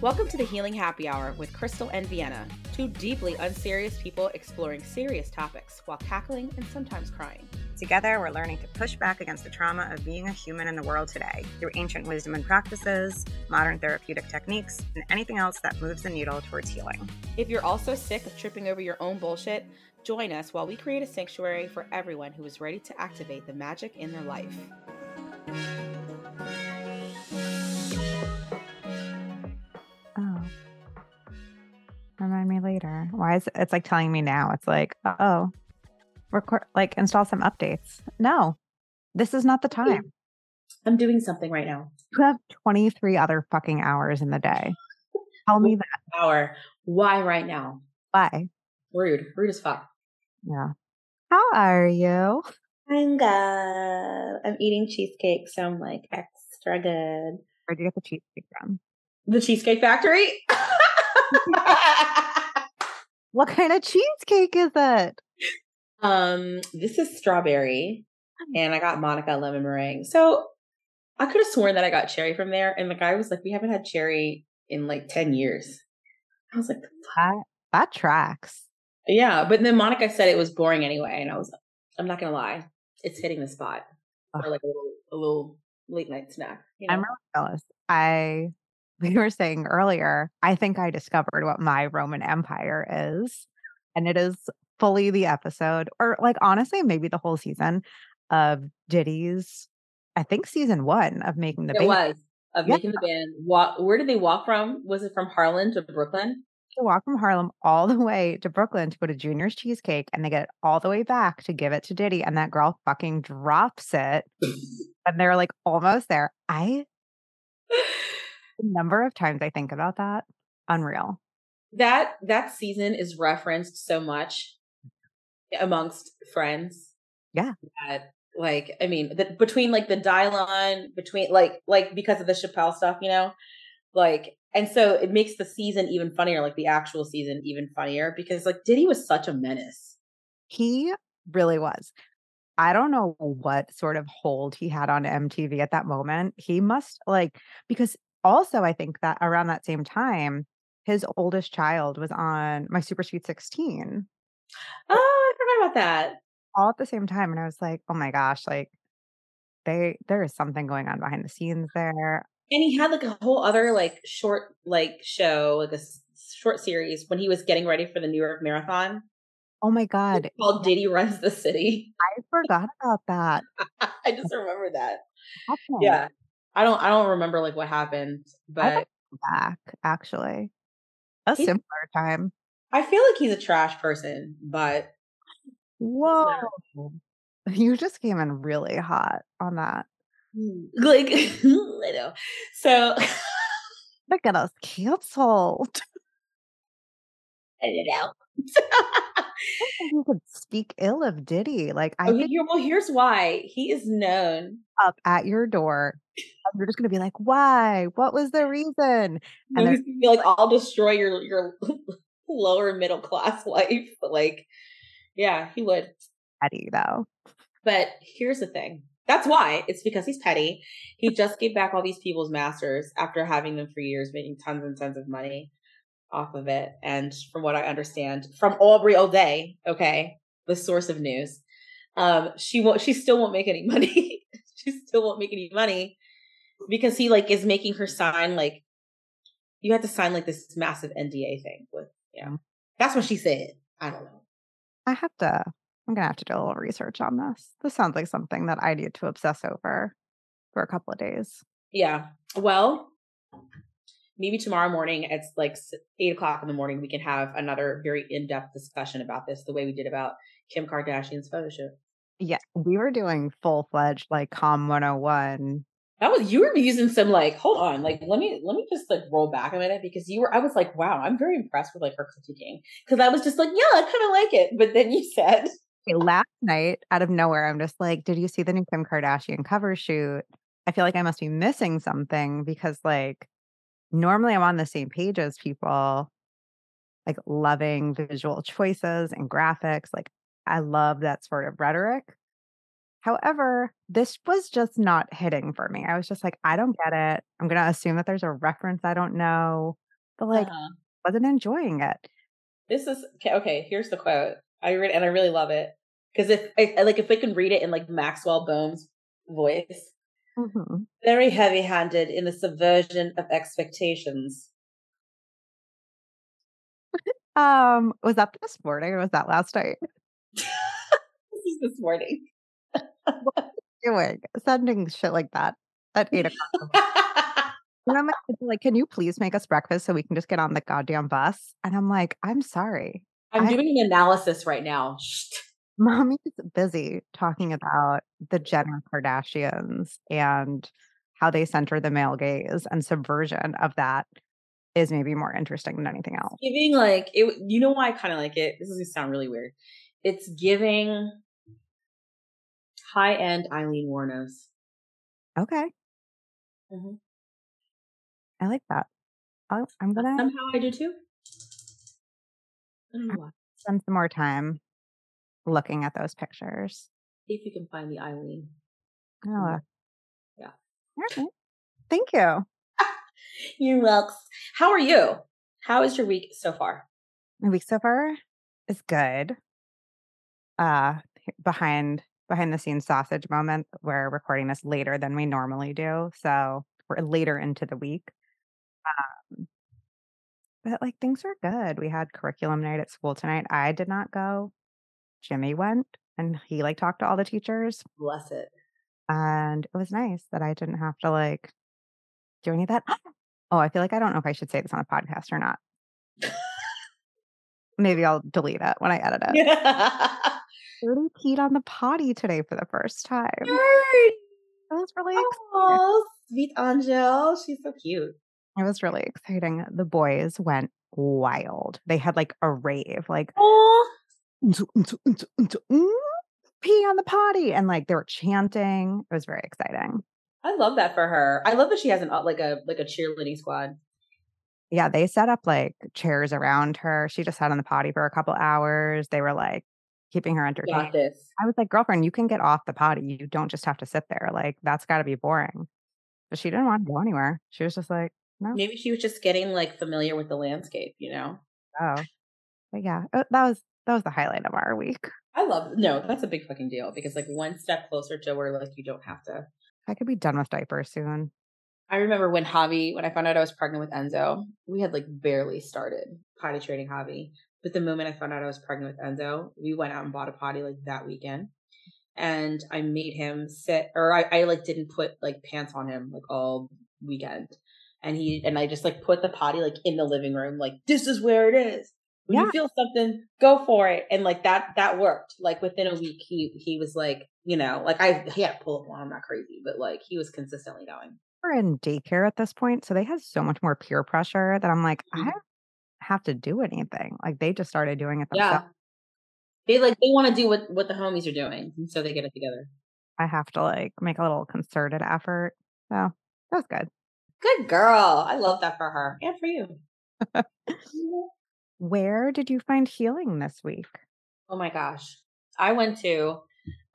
Welcome to the Healing Happy Hour with Crystal and Vienna, two deeply unserious people exploring serious topics while cackling and sometimes crying. Together, we're learning to push back against the trauma of being a human in the world today through ancient wisdom and practices, modern therapeutic techniques, and anything else that moves the needle towards healing. If you're also sick of tripping over your own bullshit, join us while we create a sanctuary for everyone who is ready to activate the magic in their life. Remind me later. Why is it, it's like telling me now? It's like, oh, record, like install some updates. No, this is not the time. I'm doing something right now. You have 23 other fucking hours in the day. Tell me that. Hour. Why right now? Why? Rude. Rude as fuck. Yeah. How are you? I'm good. I'm eating cheesecake, so I'm like extra good. Where'd you get the cheesecake from? The Cheesecake Factory? What kind of cheesecake is it? um, this is strawberry, and I got Monica lemon meringue. So I could have sworn that I got cherry from there, and the guy was like, "We haven't had cherry in like ten years." I was like, That, that tracks. "Yeah," but then Monica said it was boring anyway, and I was, I'm not gonna lie, it's hitting the spot for like a little, a little late night snack. You know? I'm really jealous. I we were saying earlier, I think I discovered what my Roman Empire is. And it is fully the episode, or like honestly, maybe the whole season of Diddy's, I think season one of making the it Band. was of Yeah. making the band. Walk. Where did they walk from? Was it from Harlem to Brooklyn? to walk from Harlem all the way to Brooklyn to go to Junior's Cheesecake and they get it all the way back to give it to Diddy. And that girl fucking drops it. and they're like almost there. I, the number of times I think about that, unreal. that that season is referenced so much amongst friends. Yeah. That like I mean the, between like the Dylan between like like because of the Chappelle stuff, you know, like and so it makes the season even funnier, like the actual season even funnier because like Diddy was such a menace. He really was. I don't know what sort of hold he had on MTV at that moment. He must like because also I think that around that same time, his oldest child was on My Super Sweet 16 Oh, I forgot about that. all at the same time. And I was like, oh my gosh, like they there is something going on behind the scenes there. And he had like a whole other like short like show, like a s- short series when he was getting ready for the New York Marathon Oh my God. called Diddy Runs the City. I forgot about that. I just remember that. Happened. Yeah. I don't I don't remember like what happened, but back, actually. A simpler time. I feel like he's a trash person, but Whoa. You just came in really hot on that. Mm, like I know. So Look at us canceled. I don't know. I don't think you could speak ill of Diddy. Like I oh, Okay, think here- well, here's why. He is known. up at your door, and you're just gonna be like, "Why? What was the reason?" No, And he's gonna be like, I'll destroy your your lower middle class life. But like, yeah, he would. Petty though. But here's the thing. That's why. It's because he's petty. He just gave back all these people's masters after having them for years, making tons and tons of money off of it. And from what I understand, from Aubrey O'Day, okay, the source of news, um, she won't. She still won't make any money. she still won't make any money because he like is making her sign like you have to sign like this massive NDA thing with. Yeah, that's what she said. I don't know. I have to. I'm gonna have to do a little research on this. This sounds like something that I need to obsess over for a couple of days. Yeah. Well, maybe tomorrow morning at like eight o'clock in the morning, we can have another very in depth discussion about this, the way we did about Kim Kardashian's photo shoot. Yeah, we were doing full fledged like Com 101. That was you were using some like hold on like let me let me just like roll back a minute because you were I was like wow I'm very impressed with like her critiquing because I was just like yeah I kind of like it but then you said last night, out of nowhere, I'm just like, did you see the new Kim Kardashian cover shoot? I feel like I must be missing something because, like, normally I'm on the same page as people, like, loving visual choices and graphics. Like, I love that sort of rhetoric. However, this was just not hitting for me. I was just like, I don't get it. I'm gonna assume that there's a reference I don't know, but like, Uh-huh. wasn't enjoying it. This is okay. Okay, here's the quote. I read and I really love it because if I, like if we can read it in like Maxwell Bohm's voice, Mhm. very heavy-handed in the subversion of expectations. Um, was that this morning or was that last night? this is this morning. What are we doing sending shit like that at eight o'clock. And I'm like, like, can you please make us breakfast so we can just get on the goddamn bus? And I'm like, I'm sorry. I'm I- doing an analysis right now. Mommy's busy talking about the Jenner Kardashians and how they center the male gaze and subversion of that is maybe more interesting than anything else. Giving like it. You know why I kind of like it. This is gonna sound really weird. It's giving high-end Eileen Wuornos. Okay. Mhm. I like that. I'll, I'm gonna Somehow I do too. I don't know why. spend some more time looking at those pictures. See if you can find the Eileen. Oh, Yeah. uh, Yeah. right. Thank you. You welcome. How are you? How is your week so far? My week so far is good. Uh behind behind the scenes sausage moment. We're recording this later than we normally do. So we're later into the week. Um but like things are good. We had curriculum night at school tonight. I did not go. Jimmy went and he like talked to all the teachers. Bless it. And it was nice that I didn't have to like do any of that. Oh, I feel like I don't know if I should say this on a podcast or not. Maybe I'll delete it when I edit it. Yeah. Really peed on the potty today for the first time. That was really Oh, sweet Angel. She's so cute. it was really exciting. The boys went wild. They had like a rave, like Oh, "Untu, untu, untu, untu, mm, pee on the potty, and like they were chanting. It was very exciting. I love that for her. I love that she has an uh, like a like a cheerleading squad. Yeah, they set up like chairs around her. She just sat on the potty for a couple hours. They were like keeping her entertained. I was like, girlfriend, you can get off the potty. You don't just have to sit there. Like that's got to be boring. But she didn't want to go anywhere. She was just like, no, Maybe she was just getting like familiar with the landscape. You know. oh. But yeah, uh, that was that was the highlight of our week. I love no. That's a big fucking deal because like one step closer to where like you don't have to. I could be done with diapers soon. I remember when Javi, when I found out I was pregnant with Enzo, we had like barely started potty training Javi. But the moment I found out I was pregnant with Enzo, we went out and bought a potty like that weekend. And I made him sit, or I, I like didn't put like pants on him like all weekend. And he, and I just like put the potty like in the living room, like, this is where it is. When Yeah. you feel something, go for it. And like that, that worked. Like within a week, he, he was like, you know, like I, to pull up on, I'm not crazy, but like he was consistently going. We're in daycare at this point, so they had so much more peer pressure that I'm like, I Mhm. don't have to do anything. Like they just started doing it Yeah. themselves. They like they want to do what what the homies are doing, and so they get it together. I have to like make a little concerted effort. So that was good. Good girl. I love that for her and for you. Where did you find healing this week? Oh my gosh. I went to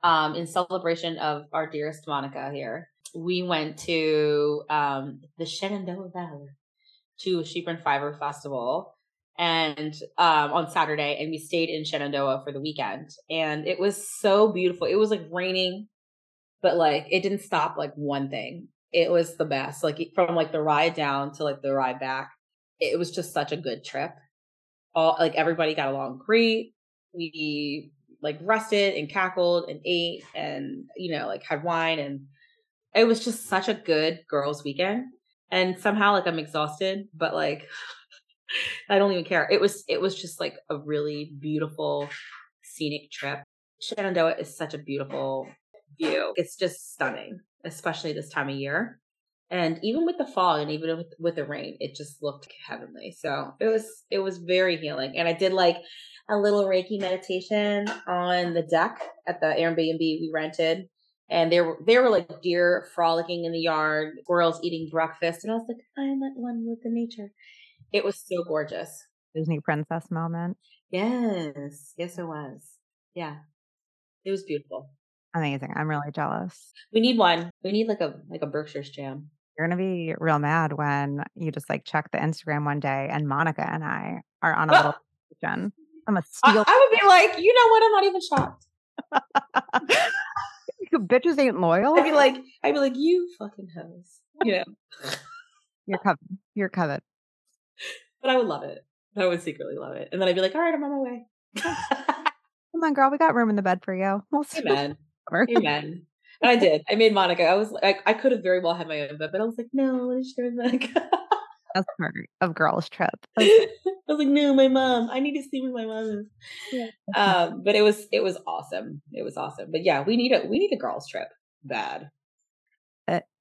um in celebration of our dearest Monica here. We went to um the Shenandoah Valley to Sheep and Fiber Festival and um on Saturday and we stayed in Shenandoah for the weekend and it was so beautiful. It was like raining but like it didn't stop like one thing. It was the best. Like from like the ride down to like the ride back. It was just such a good trip. All like everybody got along great. We like rested and cackled and ate and you know like had wine and it was just such a good girls weekend. And somehow like I'm exhausted, but like I don't even care. It was it was just like a really beautiful scenic trip. Shenandoah is such a beautiful view. It's just stunning, especially this time of year. And even with the fog and even with, with the rain, it just looked heavenly. So it was it was very healing. And I did like a little Reiki meditation on the deck at the Airbnb we rented. And there were there were like deer frolicking in the yard, squirrels eating breakfast, and I was like, I'm at one with the nature. It was so gorgeous. Disney princess moment. Yes, yes, it was. Yeah, it was beautiful. Amazing. I'm really jealous. We need one. We need like a like a Berkshire's jam. You're gonna be real mad when you just like check the Instagram one day and Monica and I are on a little. I'm a I, steal. I would be like, you know what? I'm not even shocked. you bitches ain't loyal. I'd be like, I'd be like, you fucking hoes. You know. You're covered. You're covered. But I would love it. I would secretly love it. And then I'd be like, all right, I'm on my way. Come on, girl. We got room in the bed for you. We'll see. Amen. Amen. And I did. I made Monica. I was like, I could have very well had my own bed, but I was like, no, let's share Monica. That's part of girls trip. I was like, no, my mom. I need to see where my mom is. Yeah. Um, but it was it was awesome. It was awesome. But yeah, we need a we need a girls trip. Bad.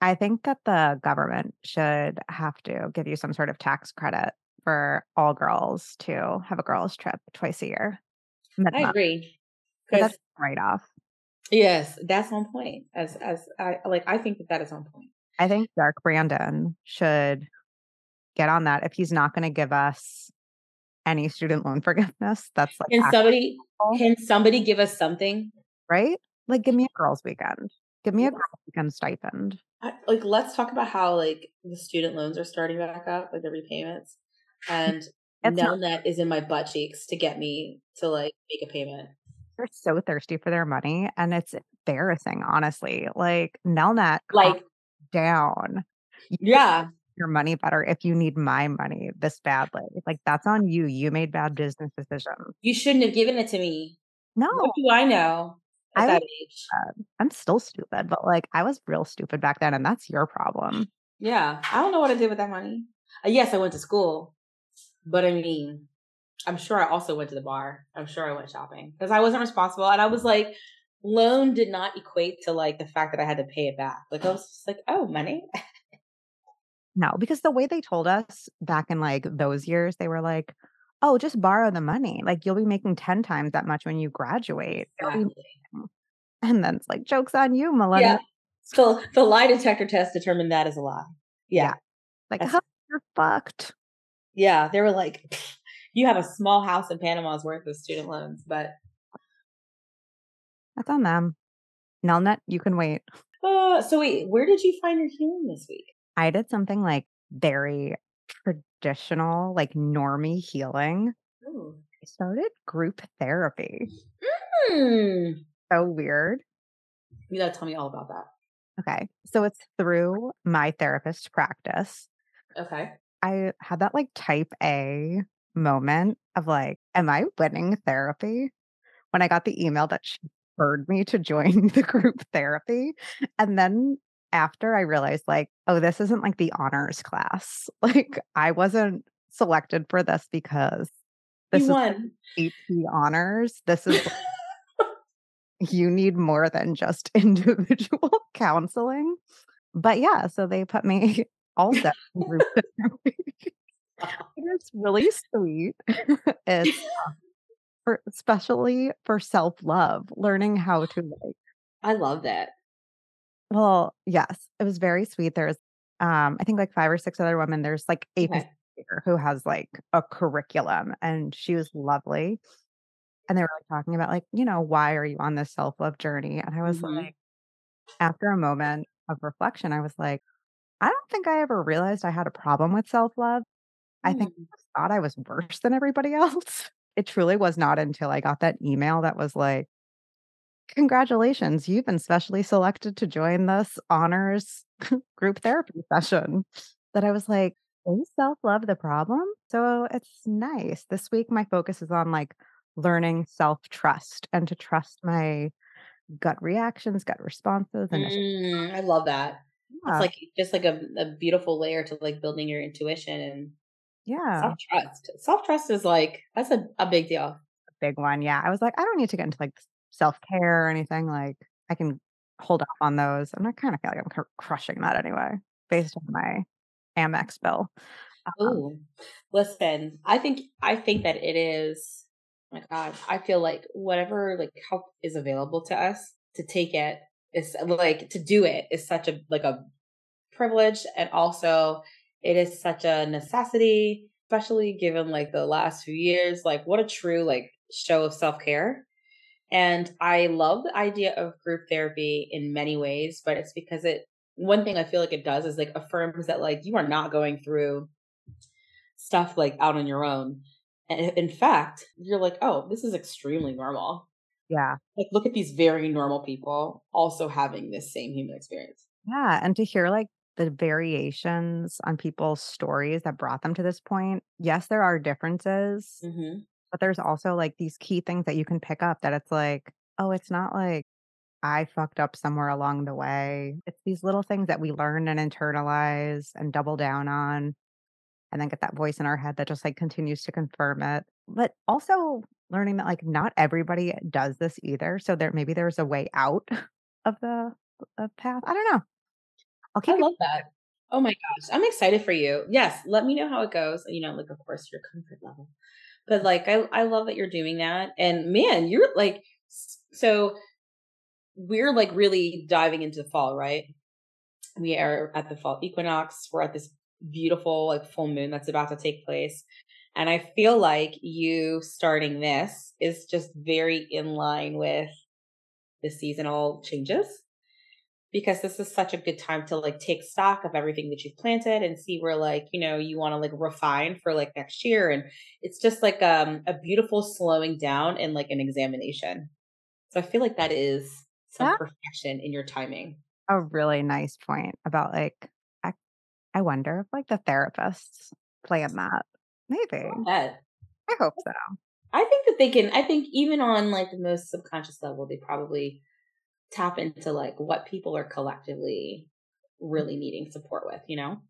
I think that the government should have to give you some sort of tax credit for all girls to have a girls trip twice a year. I agree. That's right off. Yes, that's on point. As as I like, I think that that is on point. I think Dark Brandon should get on that if he's not going to give us any student loan forgiveness. That's like Can somebody actual, can somebody give us something? right. Like, give me a girls' weekend. Give me a girls' weekend stipend. I, like let's talk about how like the student loans are starting back up, like the repayments, and It's not- Nelnet is in my butt cheeks to get me to like make a payment. They're so thirsty for their money, and it's embarrassing, honestly. Like Nelnet, Like, down. You yeah, your money better if you need my money this badly. Like that's on you. You made bad business decisions. you shouldn't have given it to me. No, What do I know at I that age? bad. I'm still stupid, but like I was real stupid back then, and that's your problem. Yeah, I don't know what I did with that money. Uh, yes, I went to school, but I mean, I'm sure I also went to the bar. I'm sure I went shopping because I wasn't responsible, and I was like, loan did not equate to like the fact that I had to pay it back. Like I was just like, oh, money. No, because the way they told us back in like those years, they were like, "Oh, just borrow the money. Like you'll be making ten times that much when you graduate." Exactly. Mm. And then it's like, "Jokes on you, millennial." Yeah. So the lie detector test determined that is a lie. Yeah. Yeah. Like, "Huh, you're fucked. Yeah. They were like, you have a small house in Panama's worth of student loans, but That's on them. Nelnet, you can wait. uh, so wait, where did you find your healing this week? I did something like very traditional, like normie healing. Ooh. I started group therapy. Hmm. So weird. You gotta tell me all about that. Okay. So it's through my therapist practice. Okay. I had that like type A moment of like, am I winning therapy? When I got the email that she referred me to join the group therapy. And then after I realized, like, oh, this isn't like the honors class. Like, I wasn't selected for this because this you is won. AP honors. This is you need more than just individual counseling. But yeah, so they put me also therapy. it's really sweet. it's uh, for especially for self-love, learning how to like I love that. well, yes, it was very sweet. There's um I think like five or six other women. There's like a Okay. who has like a curriculum and she was lovely. And they were like talking about like, you know, why are you on this self-love journey? And I was Mhm. like, after a moment of reflection, I was like, I don't think I ever realized I had a problem with self-love. I think Hmm. I thought I was worse than everybody else. It truly was not until I got that email that was like, Congratulations, you've been specially selected to join this honors group therapy session. That I was like, is self love the problem? So it's nice. This week, my focus is on like learning self trust and to trust my gut reactions, gut responses, and Mm, I love that. yeah, It's like just like a, a beautiful layer to like building your intuition and yeah, self trust. Self trust is like that's a, a big deal. big one. Yeah. I was like, I don't need to get into like self care or anything. Like, I can hold off on those. And I kind of feel like I'm cr- crushing that anyway, based on my Amex bill. Um, Ooh, listen, I think I think that it is. oh my God, I feel like whatever like help is available to us to take it is like to do it is such a like a privilege, and also it is such a necessity, especially given like the last few years. Like, what a true like show of self care. And I love the idea of group therapy in many ways, but it's because it, one thing I feel like it does is like affirms that like you are not going through stuff like out on your own. And in fact, you're like, oh, this is extremely normal. Yeah. Like, look at these very normal people also having this same human experience. Yeah. And to hear like the variations on people's stories that brought them to this point, yes, there are differences, hmm but there's also like these key things that you can pick up that it's like, oh, it's not like I fucked up somewhere along the way. It's these little things that we learn and internalize and double down on and then get that voice in our head that just like continues to confirm it. But also learning that like not everybody does this either. So there maybe there's a way out of the path. I don't know. I'll I love that. Oh my gosh. I'm excited for you. Yes. Let me know how it goes. You know, like, of course, your comfort level. But like, I, I love that you're doing that. And man, you're like, so we're like really diving into the fall, right? We are at the fall equinox. We're at this beautiful like full moon that's about to take place. And I feel like you starting this is just very in line with the seasonal changes because this is such a good time to like take stock of everything that you've planted and see where like, you know, you want to like refine for like next year. And it's just like um a beautiful slowing down and like an examination. So I feel like that is some that perfection in your timing. a really nice point about like I, I wonder if like the therapists plan that. Maybe. I hope so. I think that they can. I think even on like the most subconscious level, they probably tap into like what people are collectively really needing support with. You know.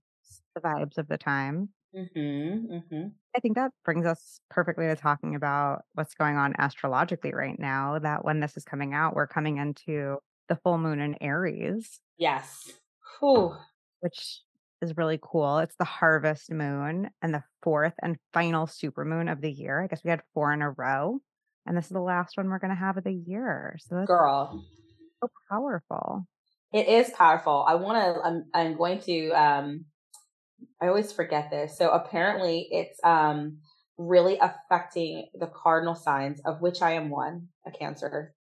The vibes of the time. Mm-hmm. Mm-hmm. I think that brings us perfectly to talking about what's going on astrologically right now. That when this is coming out, we're coming into the full moon in Aries, Yes. Whew. which is really cool. It's the harvest moon and the fourth and final supermoon of the year. I guess we had four in a row. And this is the last one we're going to have of the year. So that's Girl, so powerful. it is powerful. I want to. I'm. I'm going to. Um. I always forget this. So apparently, it's um really affecting the cardinal signs, of which I am one, a Cancer.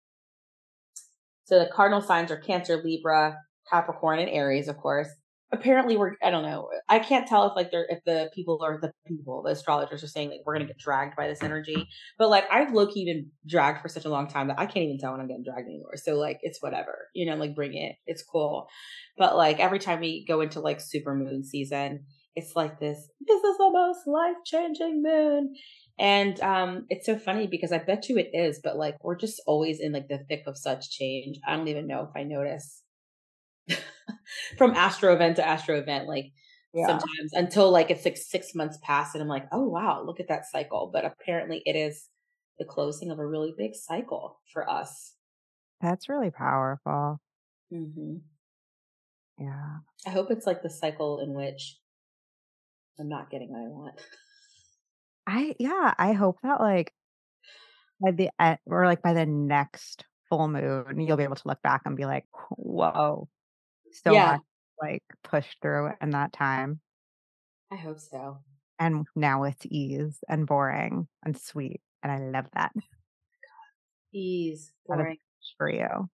So the cardinal signs are Cancer, Libra, Capricorn, and Aries, of course. Apparently, we're I don't know. I can't tell if like they're if the people are the people, the astrologers are saying like we're gonna get dragged by this energy. But like I've low key been dragged for such a long time that I can't even tell when I'm getting dragged anymore. So like it's whatever, you know, like bring it. It's cool. But like every time we go into like super moon season, it's like this. This is the most life changing moon. And um, it's so funny because I bet you it is, but like we're just always in like the thick of such change. I don't even know if I notice from astro event to astro event, like Yeah. sometimes until like it's like six months past and I'm like, oh wow, look at that cycle. But apparently it is the closing of a really big cycle for us. That's really powerful. hmm Yeah. I hope it's like the cycle in which I'm not getting what I want. I, yeah, I hope that like by the e or like by the next full moon, you'll be able to look back and be like, whoa, so Yeah, much like pushed through in that time. I hope so. And now it's ease and boring and sweet. And I love that. Ease, boring. for you.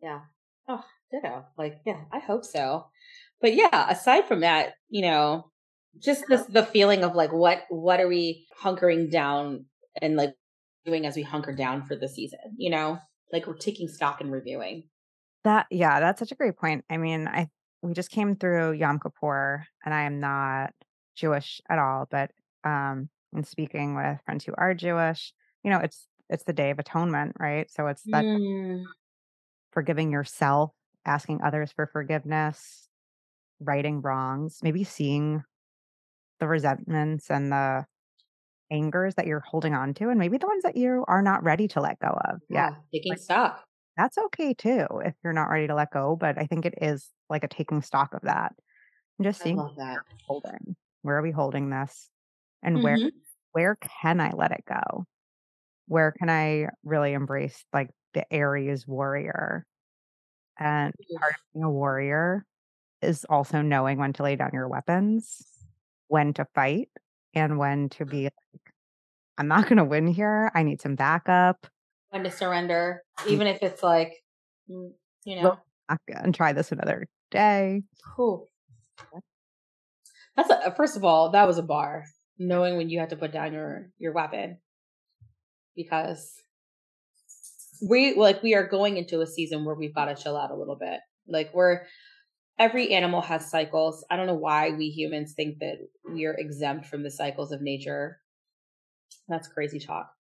Yeah. Oh, ditto. Like, yeah, I hope so. But yeah, aside from that, you know, just this the feeling of like what what are we hunkering down and like doing as we hunker down for the season, you know? Like we're taking stock and reviewing. That yeah, that's such a great point. I mean, I we just came through Yom Kippur and I am not Jewish at all, but um in speaking with friends who are Jewish, you know, it's it's the day of atonement, right? So it's that Mm, forgiving yourself, asking others for forgiveness, righting wrongs, maybe seeing the resentments and the angers that you're holding on to, and maybe the ones that you are not ready to let go of. Yeah. yeah, taking Like stock. That's okay too if you're not ready to let go. But I think it is like a taking stock of that and just seeing love that. holding. Where are we holding this? And where hmm where can I let it go? Where can I really embrace like the Aries warrior? And part of being a warrior is also knowing when to lay down your weapons, when to fight, and when to be like, I'm not gonna win here. I need some backup. When to surrender, even if it's like, mm, you know, and try this another day. Cool. That's a, first of all, that was a bar. Knowing when you had to put down your your weapon, because we like we are going into a season where we've got to chill out a little bit. Like we're every animal has cycles. I don't know why we humans think that we are exempt from the cycles of nature. That's crazy talk.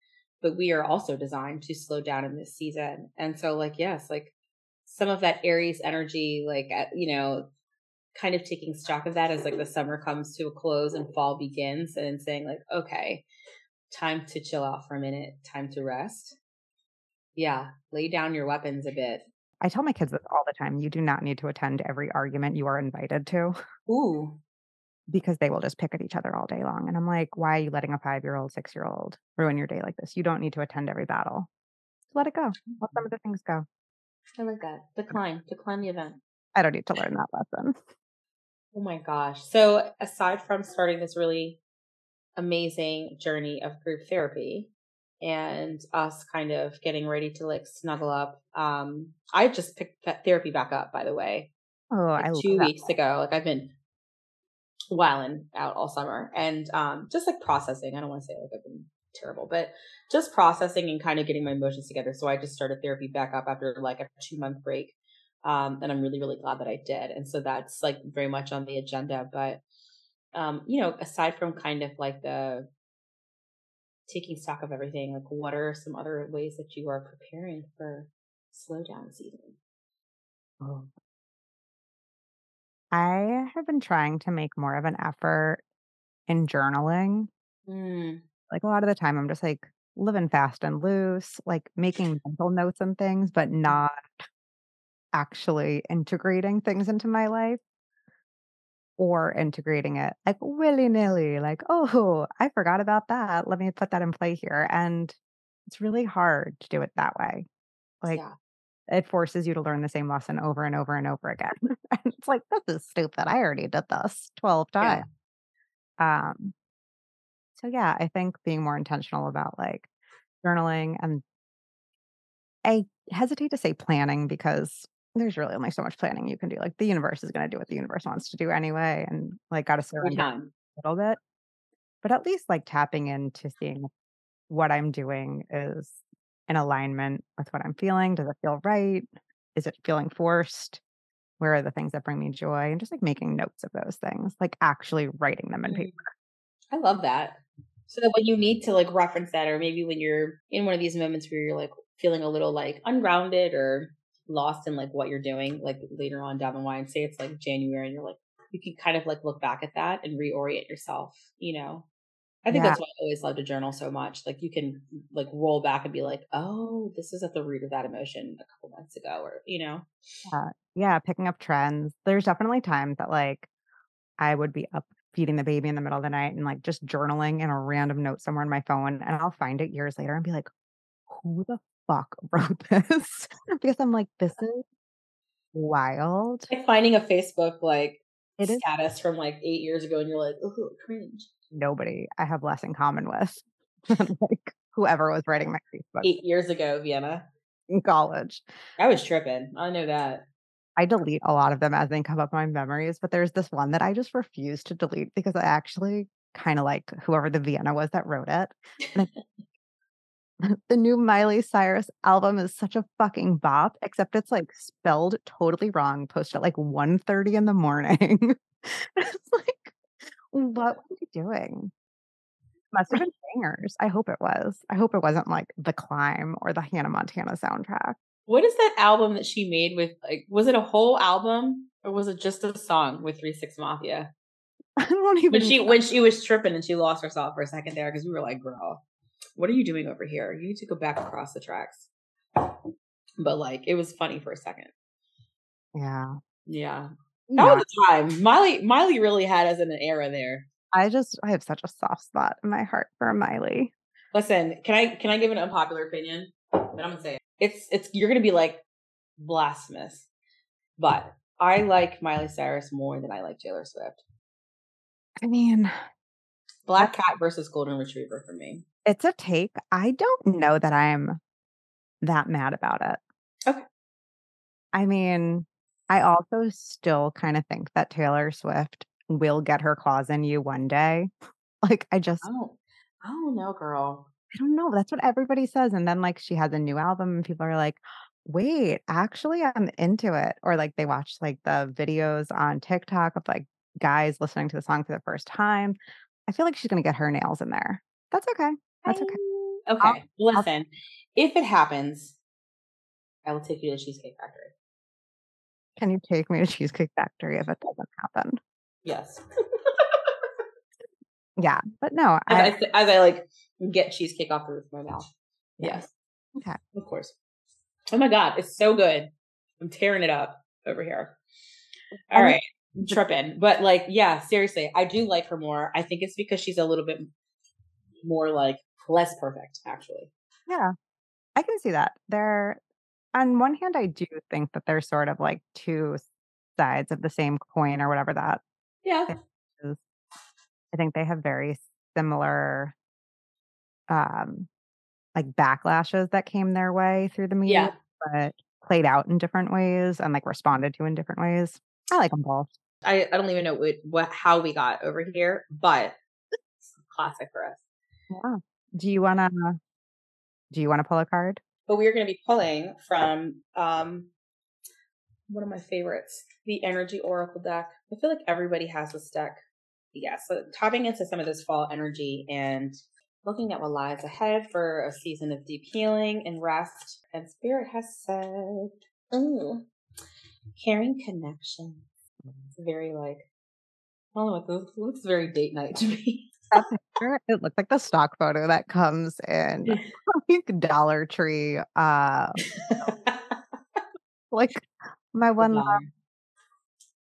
But we are also designed to slow down in this season. And so like yes, like some of that Aries energy, like, you know, kind of taking stock of that as like the summer comes to a close and fall begins and saying like, okay, time to chill out for a minute, time to rest. Yeah. Lay down your weapons a bit. I tell my kids this all the time. You do not need to attend every argument you are invited to. Ooh. Because they will just pick at each other all day long. And I'm like, why are you letting a five year old, six year old ruin your day like this? You don't need to attend every battle. Let it go. Let some of the things go. I like that. Decline. Decline the event. I don't need to learn that lesson. Oh my gosh. So aside from starting this really amazing journey of group therapy and us kind of getting ready to like snuggle up, um, I just picked that therapy back up, by the way. Oh, like I two weeks ago. Like I've been whiling out all summer and um just like processing. I don't want to say like I've been terrible, but just processing and kind of getting my emotions together. So I just started therapy back up after like a two month break. Um, and I'm really, really glad that I did. And so that's like very much on the agenda. But, um, you know, aside from kind of like the taking stock of everything, like what are some other ways that you are preparing for slowdown season? Oh. I have been trying to make more of an effort in journaling. Mm. Like a lot of the time, I'm just like living fast and loose, like making mental notes and things, but mm. not actually integrating things into my life or integrating it like willy nilly, like, oh, I forgot about that. Let me put that in play here. And it's really hard to do it that way. Like, yeah. It forces you to learn the same lesson over and over and over again. and it's like, this is stupid. I already did this 12 times. Yeah. Um, so yeah, I think being more intentional about like journaling and I hesitate to say planning because there's really only so much planning you can do. Like the universe is going to do what the universe wants to do anyway, and like got to surrender a little bit. But at least like tapping into seeing what I'm doing is in alignment with what I'm feeling. Does it feel right? Is it feeling forced? Where are the things that bring me joy? And just like making notes of those things, like actually writing them in mm. paper. I love that. So that when you need to like reference that, or maybe when you're in one of these moments where you're like feeling a little like ungrounded or lost in like what you're doing, like later on down the line, say it's like January and you're like, you can kind of like look back at that and reorient yourself, you know? I think yeah. that's why I always love to journal so much. Like you can like roll back and be like, oh, this is at the root of that emotion a couple months ago, or you know. Yeah, yeah, picking up trends. There's definitely times that like I would be up feeding the baby in the middle of the night and like just journaling in a random note somewhere in my phone and I'll find it years later and be like, who the fuck wrote this? because I'm like, this is wild. Like finding a Facebook like it status is- from like eight years ago and you're like, oh, cringe. Nobody I have less in common with like whoever was writing my Facebook. Eight years ago, Vienna. In college. I was tripping. I know that. I delete a lot of them as they come up in my memories, but there's this one that I just refuse to delete because I actually kind of like whoever the Vienna was that wrote it. the new Miley Cyrus album is such a fucking bop, except it's like spelled totally wrong, posted at like 1 30 in the morning. it's like, what were you doing? Must have been singers. I hope it was. I hope it wasn't like The Climb or the Hannah Montana soundtrack. What is that album that she made with like was it a whole album or was it just a song with Three Six Mafia? I don't even when she know. when she was tripping and she lost herself for a second there because we were like, girl, what are you doing over here? You need to go back across the tracks. But like it was funny for a second. Yeah. Yeah. That yeah. the time. Miley Miley really had us in an era there. I just I have such a soft spot in my heart for Miley. Listen, can I can I give an unpopular opinion? But I'm gonna say it it's it's you're gonna be like blasphemous. But I like Miley Cyrus more than I like Taylor Swift. I mean, Black Cat versus Golden Retriever for me. It's a take. I don't know that I'm that mad about it. Okay. I mean, I also still kind of think that Taylor Swift will get her claws in you one day. Like, I just Oh, oh I don't know, girl. I don't know, that's what everybody says, and then, like, she has a new album, and people are like, "Wait, actually, I'm into it," or, like, they watch, like, the videos on TikTok of, like, guys listening to the song for the first time. I feel like she's gonna get her nails in there. That's okay. That's okay. I- I'll Okay, listen. If it happens, I will take you to the Cheesecake Factory. Can you take me to Cheesecake Factory if it doesn't happen? Yes. Yeah, but no, As I I, s- as I like get cheesecake off the roof of my mouth. Yes. Okay. Of course. Oh my god, it's so good. I'm tearing it up over here. All And- right, I'm tripping. But like, yeah, seriously, I do like her more. I think it's because she's a little bit more like less perfect, actually. yeah, I can see that. They're on one hand, I do think that they're sort of like 2 sides of the same coin or whatever that Yeah. is. I think they have very similar, um, like, backlashes that came their way through the media, Yeah. but played out in different ways and, like, responded to in different ways. I like them both. I, I don't even know what, what how we got over here, but it's classic for us. Yeah. Do you wanna do you wanna pull a card? But we are going to be pulling from um one of my favorites, the Energy Oracle deck. I feel like everybody has this deck. Yeah, so tapping into some of this fall energy and looking at what lies ahead for a season of deep healing and rest. And Spirit has said, ooh, caring connection. It's very like, I don't know what this looks very date night to me. It looked like the stock photo that comes in like Dollar Tree, uh, like my one love dollar,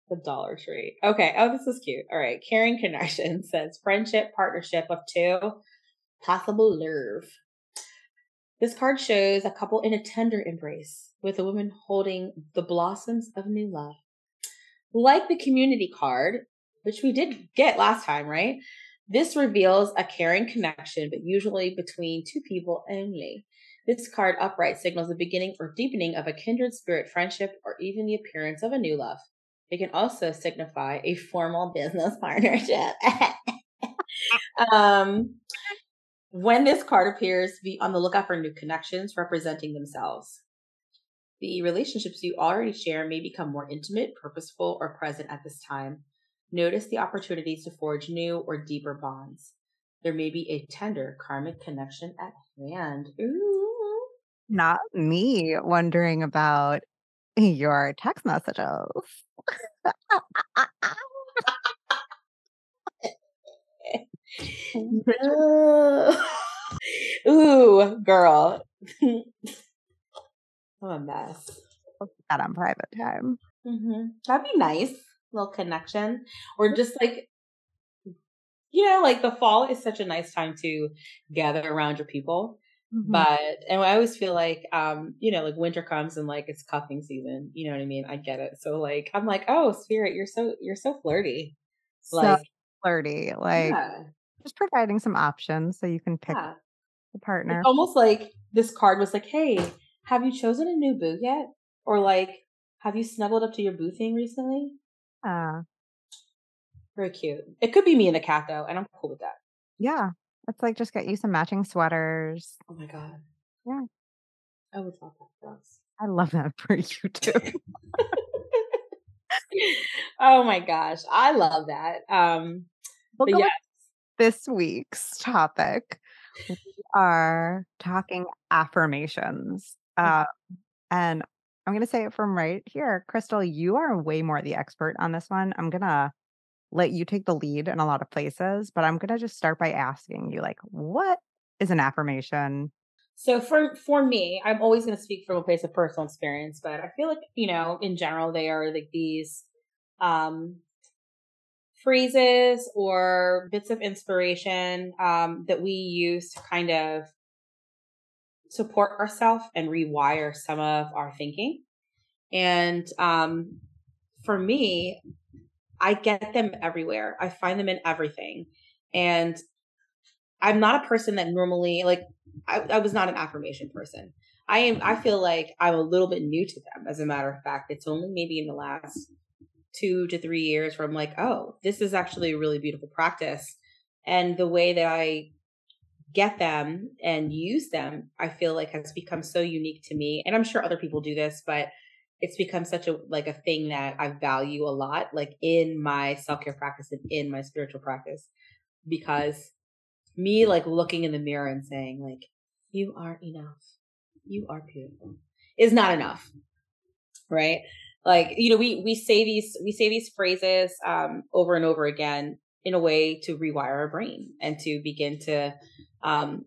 the Dollar Tree. Okay. Oh, this is cute. All right. Caring connection says friendship, partnership of two, possible love. This card shows a couple in a tender embrace with a woman holding the blossoms of new love. Like the community card, which we did get last time, right? This reveals a caring connection, but usually between two people only. This card upright signals the beginning or deepening of a kindred spirit friendship or even the appearance of a new love. It can also signify a formal business partnership. um, when this card appears, be on the lookout for new connections representing themselves. The relationships you already share may become more intimate, purposeful, or present at this time. Notice the opportunities to forge new or deeper bonds. There may be a tender karmic connection at hand. Ooh. not me wondering about your text messages. No. Ooh, girl. I'm a mess. That on private time. Mm-hmm. That'd be nice. Little connection. Or just like, you know, like the fall is such a nice time to gather around your people. Mhm. But, and I always feel like, um, you know, like winter comes and like it's cuffing season. You know what I mean? I get it. So like, I'm like, oh, spirit, you're so, you're so flirty. so Like, flirty, like yeah, just providing some options so you can pick yeah. the partner. It's almost like this card was like, hey, have you chosen a new boo yet? Or like, have you snuggled up to your boo thing recently? Uh, Very cute. It could be me and the cat though, and I'm cool with that. yeah, it's like just get you some matching sweaters. Oh my god. Yeah. I would love that for us. I love that for you too. oh my gosh. I love that. Um We'll but yeah, this week's topic. We are talking affirmations. Uh, and I'm going to say it from right here. Crystal, you are way more the expert on this one. I'm going to let you take the lead in a lot of places, but I'm going to just start by asking you, like, what is an affirmation? So for for me, I'm always going to speak from a place of personal experience, but I feel like you know, in general, they are like these um, phrases or bits of inspiration um, that we use to kind of support ourselves and rewire some of our thinking. And um, for me, I get them everywhere. I find them in everything, and I'm not a person that normally like I, I was not an affirmation person. I am I feel like I'm a little bit new to them as a matter of fact. It's only maybe in the last 2 to 3 years where I'm like, "Oh, this is actually a really beautiful practice." And the way that I get them and use them, I feel like has become so unique to me. And I'm sure other people do this, but it's become such a like a thing that I value a lot, like in my self-care practice and in my spiritual practice. Because me like looking in the mirror and saying, like, you are enough. You are beautiful is not enough. Right? Like, you know, we we say these we say these phrases um over and over again in a way to rewire our brain and to begin to um,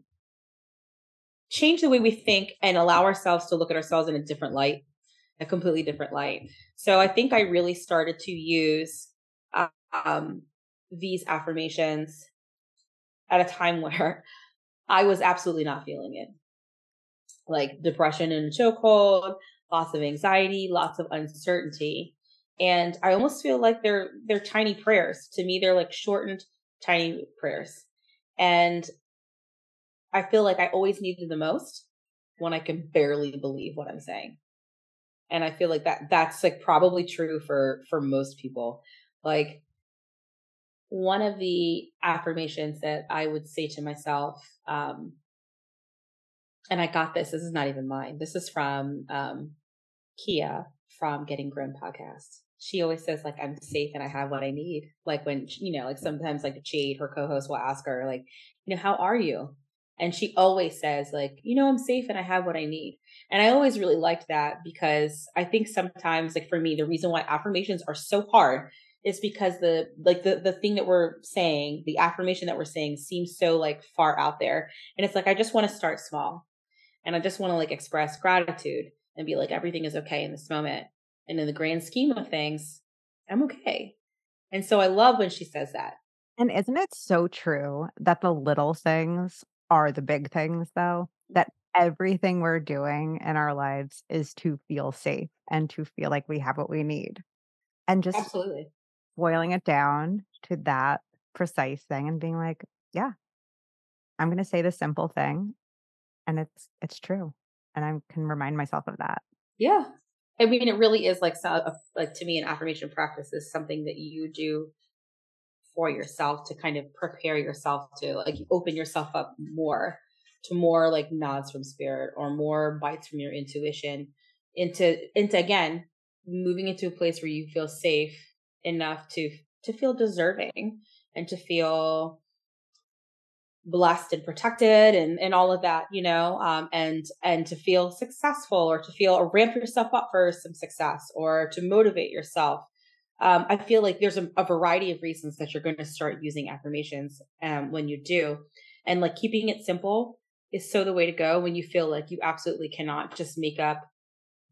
change the way we think and allow ourselves to look at ourselves in a different light, a completely different light. So I think I really started to use um, these affirmations at a time where I was absolutely not feeling it. Like depression and a chokehold, lots of anxiety, lots of uncertainty. And I almost feel like they're they're tiny prayers. To me, they're like shortened tiny prayers. And I feel like I always need them the most when I can barely believe what I'm saying. And I feel like that that's like probably true for for most people. Like one of the affirmations that I would say to myself, um, and I got this, this is not even mine. This is from um Kia from Getting Grim podcast. She always says like I'm safe and I have what I need. Like when you know, like sometimes like Jade, her co-host, will ask her like, you know, how are you? And she always says, like, you know, I'm safe and I have what I need. And I always really liked that because I think sometimes, like for me, the reason why affirmations are so hard is because the like the the thing that we're saying, the affirmation that we're saying seems so like far out there. And it's like I just want to start small. And I just want to like express gratitude and be like everything is okay in this moment. And in the grand scheme of things, I'm okay. And so I love when she says that. And isn't it so true that the little things are the big things though, that everything we're doing in our lives is to feel safe and to feel like we have what we need. And just Absolutely. boiling it down to that precise thing and being like, yeah, I'm going to say the simple thing and it's it's true. And I can remind myself of that. Yeah. I mean, it really is like, uh, like to me, an affirmation practice is something that you do for yourself to kind of prepare yourself to like open yourself up more to more like nods from spirit or more bites from your intuition into into again moving into a place where you feel safe enough to to feel deserving and to feel blessed and protected and and all of that you know um and and to feel successful or to feel or ramp yourself up for some success or to motivate yourself um, I feel like there's a, a, variety of reasons that you're going to start using affirmations um, when you do. And like keeping it simple is so the way to go when you feel like you absolutely cannot just make up,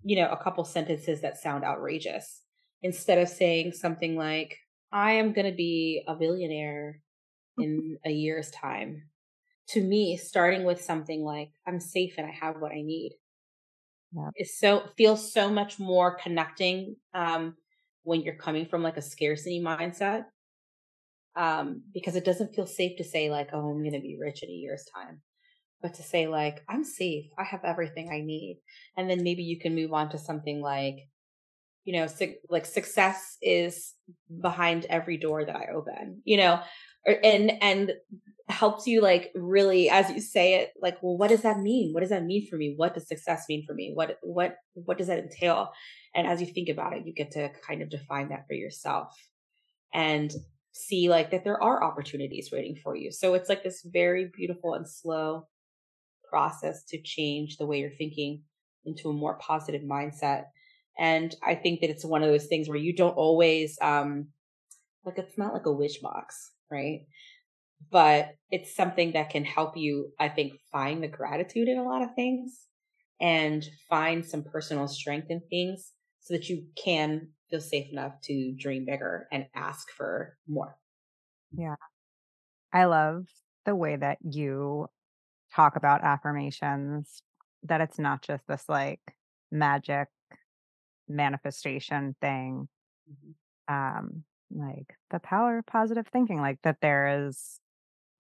you know, a couple sentences that sound outrageous. Instead of saying something like, I am going to be a billionaire in a year's time. To me, starting with something like, I'm safe and I have what I need. Yeah. Is so feels so much more connecting um, when you're coming from like a scarcity mindset. Um, because it doesn't feel safe to say like, oh, I'm going to be rich in a year's time, but to say like, I'm safe. I have everything I need. And then maybe you can move on to something like, you know, su- like success is behind every door that I open, you know, and, and helps you like really, as you say it, like, well, what does that mean? What does that mean for me? What does success mean for me? What, what, what does that entail? And as you think about it, you get to kind of define that for yourself and see like that there are opportunities waiting for you. So it's like this very beautiful and slow process to change the way you're thinking into a more positive mindset. And I think that it's one of those things where you don't always, um, like it's not like a wish box, right? But it's something that can help you, I think, find the gratitude in a lot of things and find some personal strength in things so that you can feel safe enough to dream bigger and ask for more. Yeah. I love the way that you talk about affirmations, that it's not just this like magic manifestation thing. Mm-hmm. Um, like the power of positive thinking, like that there is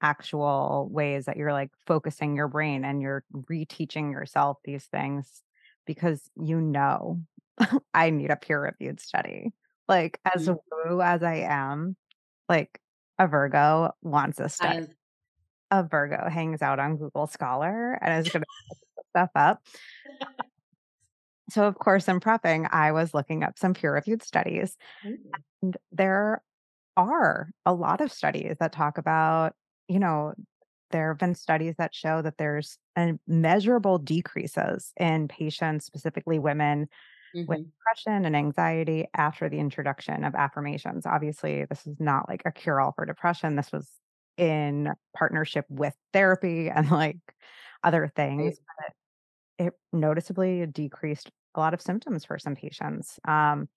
actual ways that you're like focusing your brain and you're reteaching yourself these things because you know I need a peer reviewed study. Like as Mhm. woo as I am, like a Virgo wants a study. A Virgo hangs out on Google Scholar and is gonna stuff up. So of course in prepping, I was looking up some peer reviewed studies Mm. and there are a lot of studies that talk about, you know, there have been studies that show that there's a measurable decreases in patients, specifically women with Mhm. depression and anxiety after the introduction of affirmations. Obviously, this is not like a cure all for depression. This was in partnership with therapy and like other Right. It noticeably decreased a lot of symptoms for some patients. Um,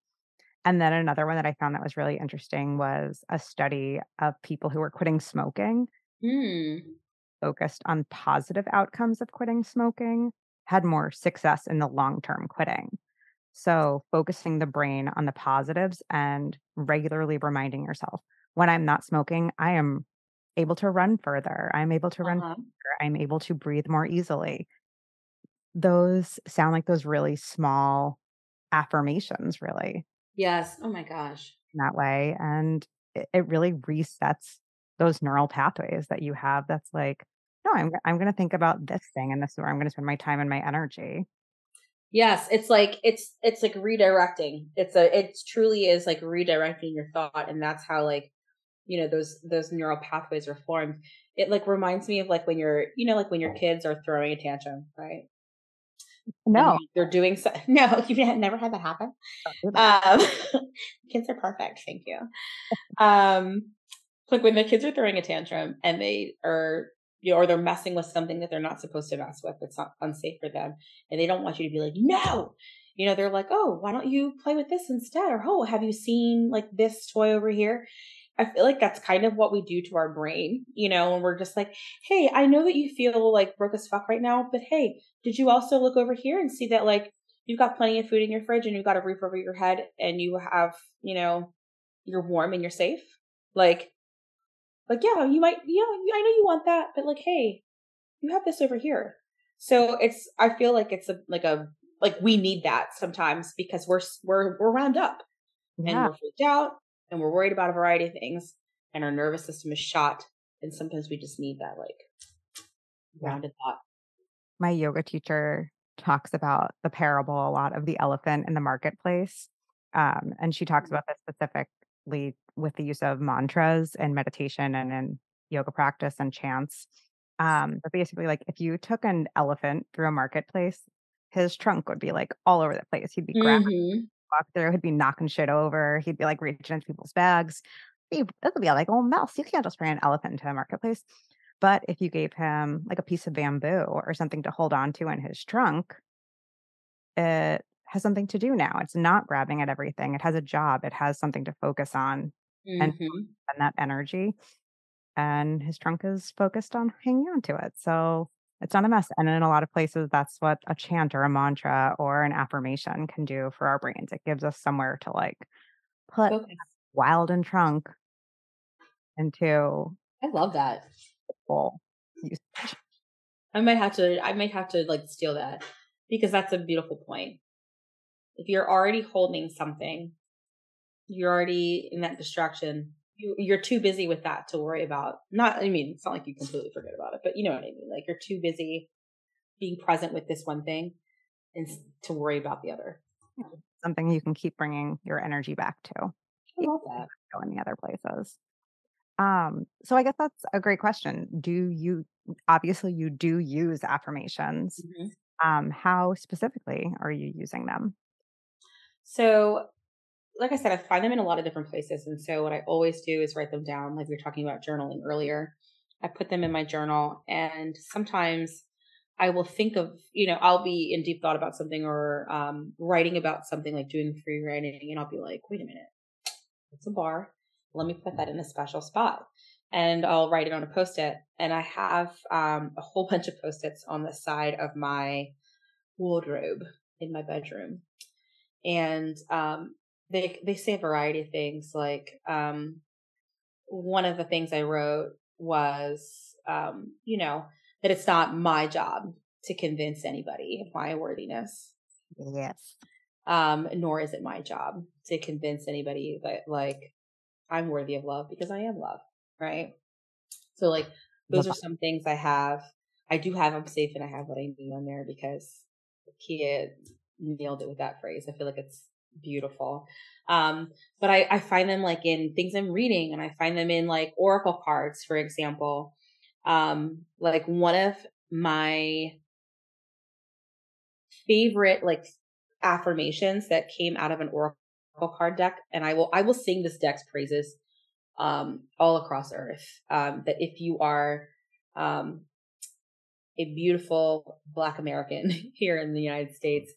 and then another one that I found that was really interesting was a study of people who were quitting smoking, Mm. focused on positive outcomes of quitting smoking, had more success in the long term quitting. So, focusing the brain on the positives and regularly reminding yourself when I'm not smoking, I am able to run further. I'm able to run Uh-huh. faster. I'm able to breathe more easily. Those sound like those really small affirmations, really. Yes. Oh my gosh. in that way, and it it really resets those neural pathways that you have that's like, "No, I'm I'm gonna think about this thing, and this is where I'm gonna spend my time and my energy." Yes, it's like it's it's like redirecting. It's a it truly is like redirecting your thought, and that's how like you know those those neural pathways are formed. It like reminds me of like when you're you know like when your kids are throwing a tantrum, right? No, they're doing so. No, you've never had that happen. don't do that. Um, kids are perfect. Thank you. Um, like when the kids are throwing a tantrum and they are, you know, or they're messing with something that they're not supposed to mess with. It's not unsafe for them, and they don't want you to be like, no. You know, they're like, oh, why don't you play with this instead? Or oh, have you seen like this toy over here? I feel like that's kind of what we do to our brain, you know, and we're just like, hey, I know that you feel like broke as fuck right now, but hey, did you also look over here and see that like you've got plenty of food in your fridge and you've got a roof over your head and you have, you know, you're warm and you're safe? Like, like, yeah, you might, yeah, I know you want that, but like, hey, you have this over here. So it's, I feel like it's a, like a, like we need that sometimes because we're, we're, we're wound up and we're freaked out and we're worried about a variety of things and our nervous system is shot. And sometimes we just need that like yeah. grounded thought. My yoga teacher talks about the parable a lot of the elephant in the marketplace, um, and she talks about this specifically with the use of mantras and meditation and in yoga practice and chants. Um, but basically, like if you took an elephant through a marketplace, his trunk would be like all over the place. He'd be grabbing Mm-hmm. Walk through, he'd be knocking shit over, he'd be, like, reaching into people's bags. He this would be like, "Oh, mouse, you can't just bring an elephant into a marketplace." But if you gave him, like, a piece of bamboo or something to hold on to in his trunk, it has something to do now. It's not grabbing at everything, it has a job, it has something to focus on and Mm-hmm. spend that energy, and his trunk is focused on hanging on to it, so it's not a mess, and in a lot of places, that's what a chant or a mantra or an affirmation can do for our brains. It gives us somewhere to, like, put Focus. wild and trunk into I love that. full. I might have to I might have to like steal that because that's a beautiful point. If you're already holding something, you're already in that distraction. You, you're too busy with that to worry about. Not, I mean, it's not like you completely forget about it, but you know what I mean. Like you're too busy being present with this one thing and to worry about the other. Something you can keep bringing your energy back to, I love that. go in the other places. Um, so I guess that's a great question. Do you obviously you do use affirmations. Mhm. Um, how specifically are you using them? So, like I said, I find them in a lot of different places. And so, what I always do is write them down, like we were talking about journaling earlier. I put them in my journal, and sometimes I will think of, you know, I'll be in deep thought about something or um, writing about something, like doing free writing, and I'll be like, wait a minute, it's a bar. Let me put that in a special spot. And I'll write it on a post it. And I have um, a whole bunch of post its on the side of my wardrobe in my bedroom and um, they they say a variety of things. Like um, one of the things I wrote was, um, you know, that it's not my job to convince anybody of my worthiness. Yes. Um, nor is it my job to convince anybody that like I'm worthy of love because I am love, right? So like those are some things I have. I do have I'm safe and I have what I need on there because Kia nailed it with that phrase. I feel like it's beautiful. Um, but I, I find them like in things I'm reading and I find them in like oracle cards, for example. Um, like one of my favorite like affirmations that came out of an oracle card deck, and I will I will sing this deck's praises um, all across Earth. Um, that if you are um, a beautiful Black American here in the United States,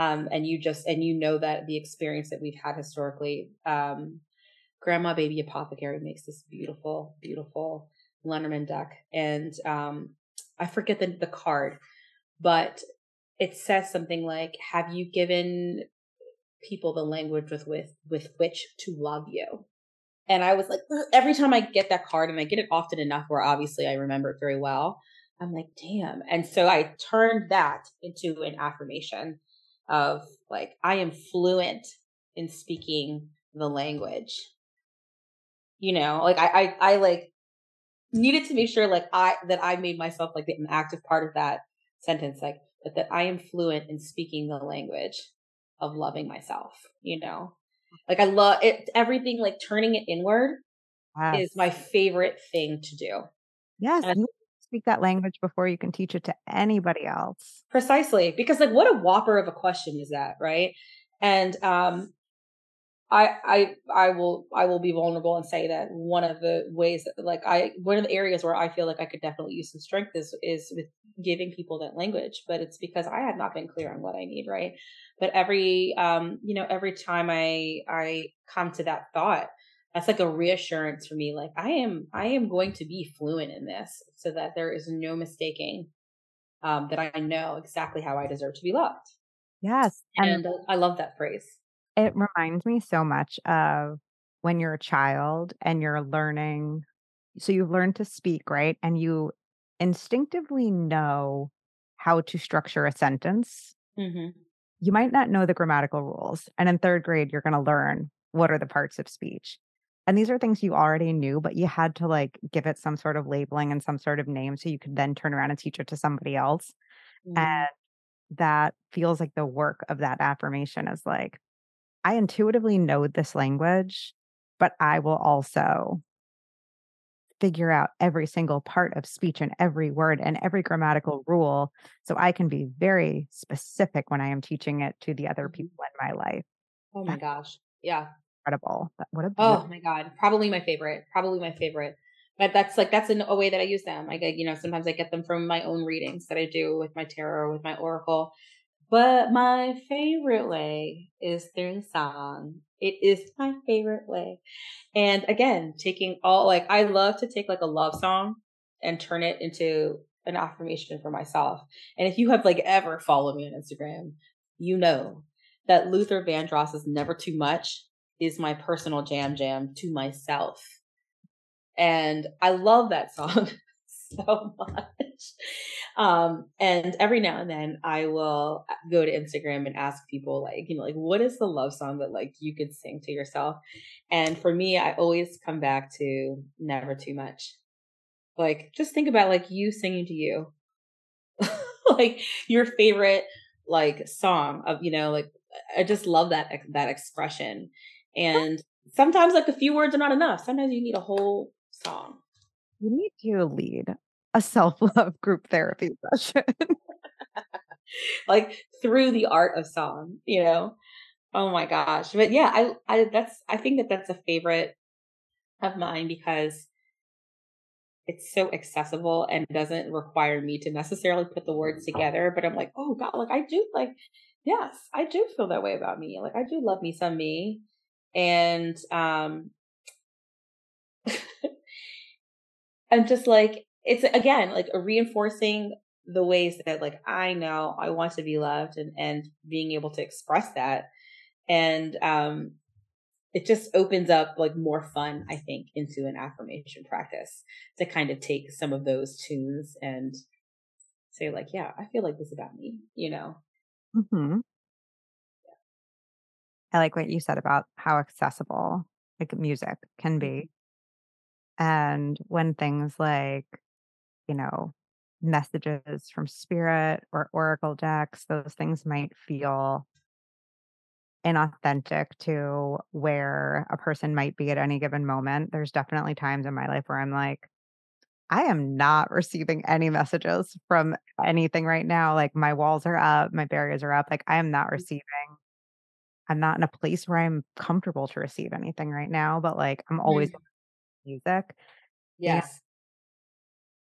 um, and you just and you know that the experience that we've had historically, um, Grandma Baby Apothecary makes this beautiful, beautiful Lenormand deck and um, I forget the the card, but it says something like, "Have you given people the language with with with which to love you?" And I was like, every time I get that card, and I get it often enough where obviously I remember it very well. I'm like, damn. And so I turned that into an affirmation of like, I am fluent in speaking the language. You know, like I, I, I like needed to make sure like I, that I made myself like an active part of that sentence. Like, but that I am fluent in speaking the language of loving myself, you know? Like I love it, everything like turning it inward yes. is my favorite thing to do. Yes. And speak that language before you can teach it to anybody else. Precisely. Because like what a whopper of a question is that, right? And um I I I will I will be vulnerable and say that one of the ways that like I one of the areas where I feel like I could definitely use some strength is is with giving people that language, but it's because I had not been clear on what I need, right? But every um you know every time I I come to that thought, that's like a reassurance for me like I am I am going to be fluent in this so that there is no mistaking um that I know exactly how I deserve to be loved. Yes. And, and I love that phrase. It reminds me so much of when you're a child and you're learning so you've learned to speak, right? And you instinctively know how to structure a sentence. Mm-hmm. You might not know the grammatical rules. And in third grade, you're going to learn what are the parts of speech. And these are things you already knew, but you had to like give it some sort of labeling and some sort of name so you could then turn around and teach it to somebody else. Mm-hmm. And that feels like the work of that affirmation is like, I intuitively know this language, but I will also figure out every single part of speech and every word and every grammatical rule so I can be very specific when I am teaching it to the other mm-hmm. people in my life. Oh my gosh. Yeah. Incredible. What a Oh my God. Probably my favorite. Probably my favorite. But that's like that's a way that I use them. I get, you know, sometimes I get them from my own readings that I do with my tarot, with my oracle. But my favorite way is through song. It is my favorite way. And again, taking all like I love to take like a love song and turn it into an affirmation for myself. And if you have like ever followed me on Instagram, you know that Luther Vandross is Never Too Much is my personal jam jam to myself. And I love that song so much. Um, and every now and then I will go to Instagram and ask people like, you know, like what is the love song that like you could sing to yourself? And for me, I always come back to never too much. Like just think about like you singing to you. like your favorite like song of, you know, like I just love that that expression. And sometimes like a few words are not enough. Sometimes you need a whole song. You need to lead a self-love group therapy session. like through the art of song, you know? Oh my gosh. But yeah, I I that's I think that that's a favorite of mine because it's so accessible and doesn't require me to necessarily put the words together, but I'm like, "Oh god, like I do like yes, I do feel that way about me. Like I do love me some me." And um I'm just like it's again like reinforcing the ways that like I know I want to be loved and and being able to express that and um it just opens up like more fun, I think, into an affirmation practice to kind of take some of those tunes and say like, yeah, I feel like this about me, you know? hmm I like what you said about how accessible like music can Mhm. be. And when things like, you know, messages from spirit or oracle decks, those things might feel inauthentic to where a person might be at any given moment. There's definitely times in my life where I'm like, I am not receiving any messages from anything right now. Like my walls are up, my barriers are up. Like I am not receiving. I'm not in a place where I'm comfortable to receive anything right now, but like I'm always Mhm. music. And Yes.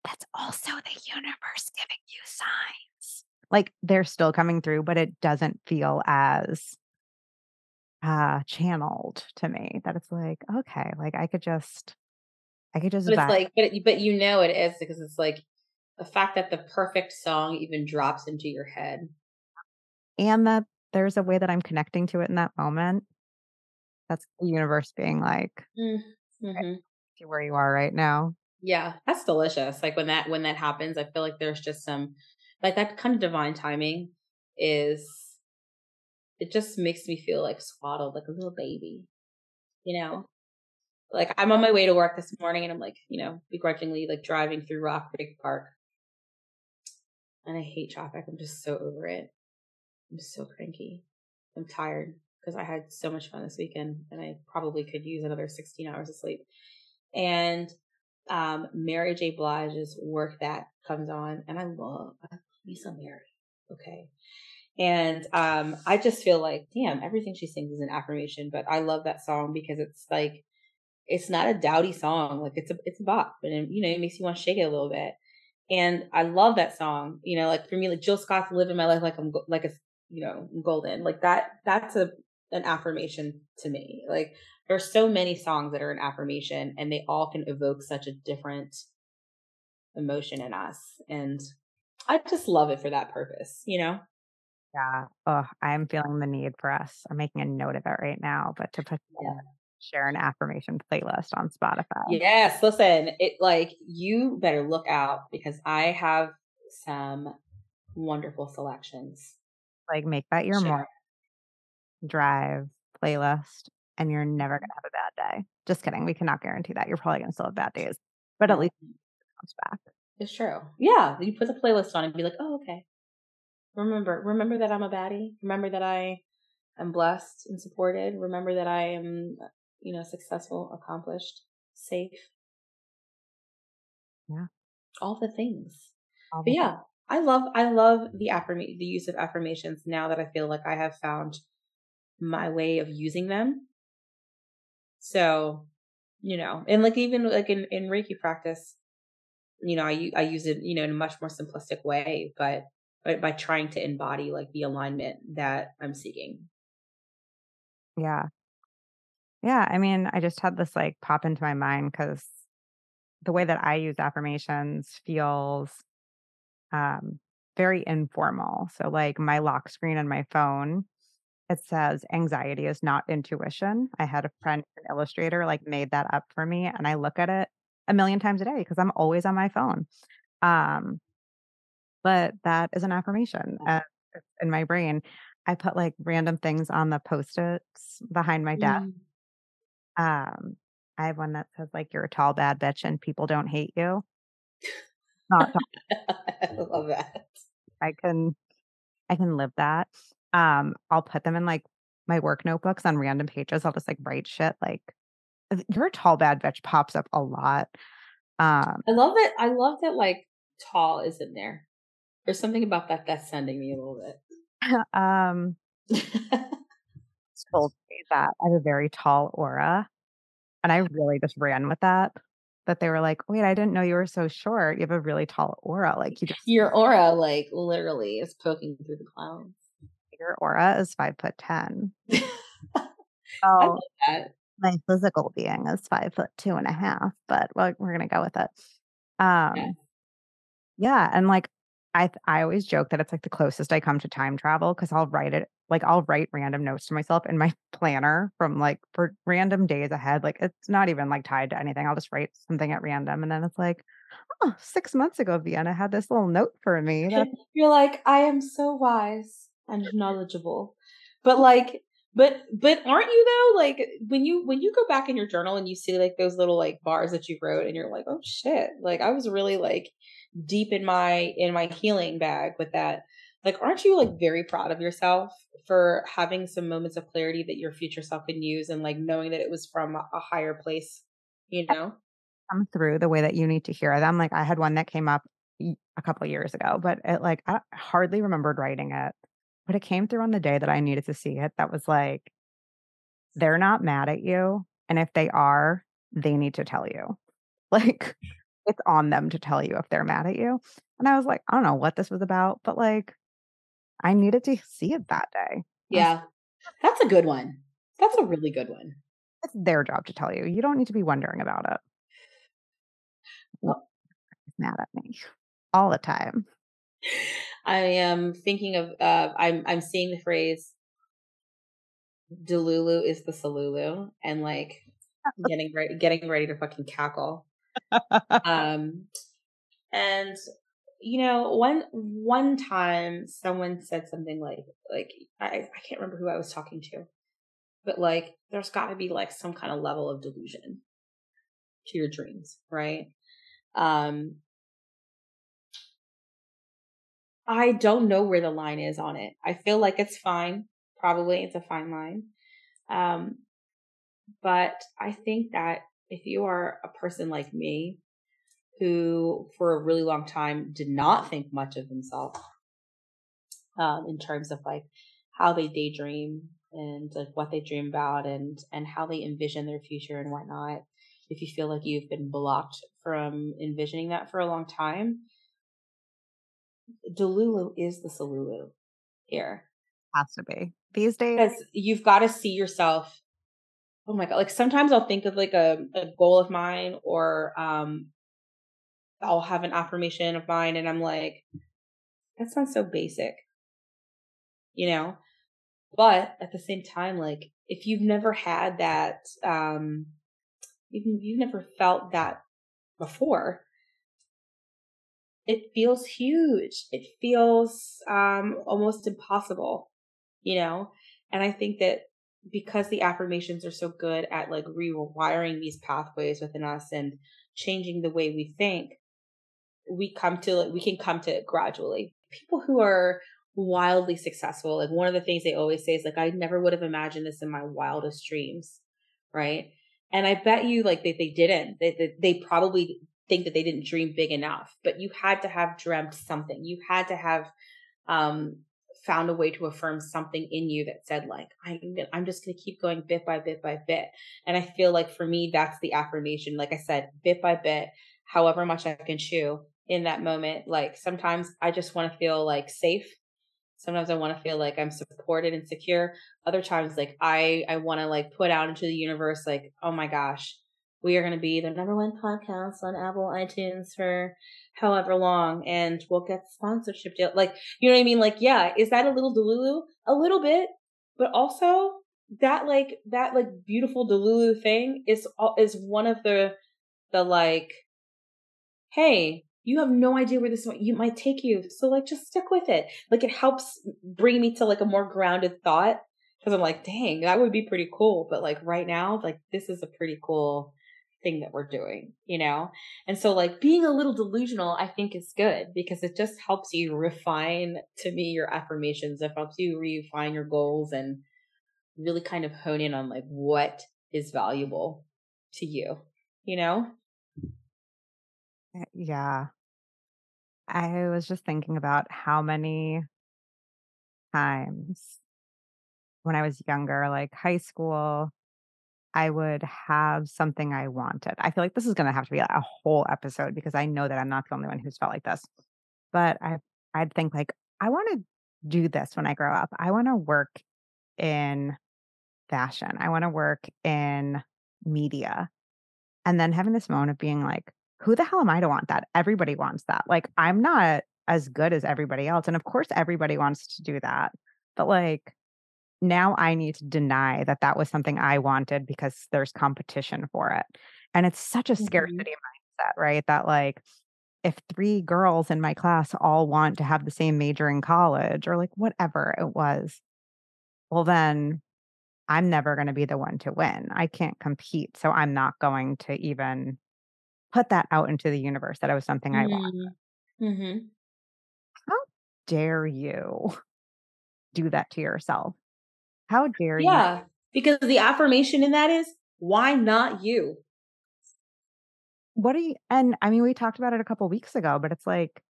that's also the universe giving you signs. Like they're still coming through, but it doesn't feel as uh channeled to me that it's like, okay, like I could just I could just But it's like, but but you know it is because it's like the fact that the perfect song even drops into your head. And that there's a way that I'm connecting to it in that moment. That's the universe being like, mm-hmm. see where you are right now." Yeah, that's delicious. Like when that when that happens, I feel like there's just some like that kind of divine timing is it just makes me feel like swaddled like a little baby, you know? Like I'm on my way to work this morning and I'm like, you know, begrudgingly like driving through Rock Creek Park and I hate traffic. I'm just so over it. I'm so cranky. I'm tired because I had so much fun this weekend and I probably could use another 16 hours of sleep. And um, Mary J. Blige's Work That comes on and I love, I love me some Mary. Okay. And um, I just feel like, damn, everything she sings is an affirmation. But I love that song because it's like, it's not a dowdy song. Like it's a, it's a bop and it, you know, it makes you want to shake it a little bit. And I love that song. You know, like for me, like Jill Scott's "Living My Life Like I'm like a you know golden." Like that. That's a an affirmation to me. Like there's so many songs that are an affirmation, and they all can evoke such a different emotion in us. And I just love it for that purpose. You know. Yeah. Oh, I'm feeling the need for us. I'm making a note of it right now, but to put Yeah. share an affirmation playlist on Spotify. Yes. Listen, it like you better look out because I have some wonderful selections. Like make that your Share. morning drive playlist and you're never Mhm. gonna have a bad day. Just kidding. We cannot guarantee that. You're probably gonna still have bad days, but at least it comes back. it's true. Yeah, you put the playlist on and be like, "Oh, okay. Remember, remember that I'm a baddie. Remember that I am blessed and supported. Remember that I am, you know, successful, accomplished, safe, Yeah. all the things." All But the yeah, I love I love the affirm the use of affirmations now that I feel like I have found my way of using them. So, you know, and like even like in in Reiki practice, you know, I I use it, you know, in a much more simplistic way, but but by trying to embody like the alignment that I'm seeking. Yeah. Yeah, I mean, I just had this, like, pop into my mind because the way that I use affirmations feels, um, very informal. So, like, my lock screen on my phone, it says, "Anxiety is not intuition." I had a friend, an illustrator, like, made that up for me, and I look at it a million times a day because I'm always on my phone. Um, but that is an affirmation, and in my brain. I put, like, random things on the Post-its behind my desk Mm. Um, I have one that says, like, "You're a tall, bad bitch and people don't hate you." Not I love that. I can I can live that. Um, I'll put them in, like, my work notebooks on random pages. I'll just, like, write shit like, your tall, bad bitch" pops up a lot. Um, I love that. I love that. Like tall is in there. There's something about that that's sending me a little bit. um, told me that I have a very tall aura, and I really just ran with that. That they were like, "Wait, I didn't know you were so short. You have a really tall aura, like, you just Your aura, like literally, is poking through the clouds. your aura is 5'10". I Oh. love that. My physical being is 5 foot 2 and a half, but we're we're gonna go with it. Yeah. Um, yeah, and, like, I I always joke that it's, like, the closest I come to time travel because I'll write it like, I'll write random notes to myself in my planner from, like for random days ahead, like, it's not even, like, tied to anything, I'll just write something at random, and then it's like, "Oh, 6 months ago, Vienna had this little note for me that" You're like, "I am so wise and knowledgeable." But, like but but aren't you though? Like, when you when you go back in your journal and you see, like, those little, like, bars that you wrote and you're like, "Oh, shit." Like, I was really, like, deep in my in my healing bag with that. Like, aren't you, like, very proud of yourself for having some moments of clarity that your future self can use and, like, knowing that it was from a higher place, you know? Come through the way that you need to hear them, like, I had one that came up a couple years ago, but it, like I hardly remembered writing it, but it came through on the day that I needed to see it that was like "They're not mad at you, and if they are, they need to tell you." Like, it's on them to tell you if they're mad at you, and I was like, "I don't know what this was about," but, like, I needed to see it that day. Yeah. That's a good one. That's a really good one. It's their job to tell you, you don't need to be wondering about it. Well Mad at me all the time. I am thinking of, uh I'm I'm seeing the phrase "Delulu is the Solulu," and, like, getting ready getting ready to fucking cackle. Um, and, you know, one one time someone said something like like, I I can't remember who I was talking to, but, like, there's gotta be, like, some kinda level of delusion to your dreams, right? Um I don't know where the line is on it. I feel like it's fine. Probably, it's a fine line. Um, but I think that if you are a person like me, who for a really long time did not think much of themselves um, in terms of, like, how they daydream and, like, what they dream about and and how they envision their future and whatnot. If you feel like you've been blocked from envisioning that for a long time Delulu is the Solulu here. Has to be. These days 'Cause you've gotta see yourself oh my god, like, sometimes I'll think of, like, a a goal of mine or, um I'll have an affirmation of mine, and I'm like, "That sounds so basic." You know? But at the same time, like, if you've never had that, um you've you've never felt that before it feels huge. It feels, um, almost impossible, you know? And I think that because the affirmations are so good at, like, rewiring these pathways within us and changing the way we think, we come to it we can come to it gradually. People who are wildly successful, like, one of the things they always say is, like, "I never would have imagined this in my wildest dreams." Right? And I bet you, like, they they didn't. They they they probably think that they didn't dream big enough, but you had to have dreamt something. You had to have, um, found a way to affirm something in you that said, like, "I'm I'm just gonna keep going bit by bit by bit." And I feel like for me, that's the affirmation. Like I said, bit by bit, however much I can chew in that moment. Like, sometimes I just wanna feel, like, safe. Sometimes I wanna feel like I'm supported and secure. Other times, like, I I wanna, like, put out into the universe, like, "Oh my gosh, we are gonna be the number 1 podcast on Apple iTunes for however long, and we'll get sponsorship deal" like, you know what I mean? Like, yeah, is that a little Delulu? A little bit, but also that, like that, like, beautiful Delulu thing is is one of the the, like, "Hey, you have no idea where this you might take you, so, like, just stick with it." Like, it helps bring me to, like, a more grounded thought. Cause I'm like, "Dang, that would be pretty cool." But, like, right now, like, this is a pretty cool thing that we're doing, you know? And so, like, being a little delusional, I think is good because it just helps you refine, to me, your affirmations. It helps you refine your goals and really kind of hone in on, like, what is valuable to you, you know? Eh yeah. I was just thinking about how many times when I was younger, like high school, I would have something I wanted. I feel like this is gonna have to be a whole episode because I know that I'm not the only one who's felt like this. But I I'd think like, "I wanna do this when I grow up. I wanna work in fashion. I wanna work in media." And then having this moment of being like, "Who the hell am I to want that? Everybody wants that." Like, I'm not as good as everybody else, and of course everybody wants to do that, but, like, now I need to deny that that was something I wanted because there's competition for it, and it's such a Mhm. scarcity mindset, right? That, like, if 3 girls in my class all want to have the same major in college or, like, whatever it was, well, then I'm never gonna be the one to win. I can't compete, so I'm not going to even put that out into the universe that it was something I want. Mm. Mhm. How dare you do that to yourself? How dare you Yeah, because the affirmation in that is, "Why not you?" What are you and I mean, we talked about it a couple weeks ago, but it's like,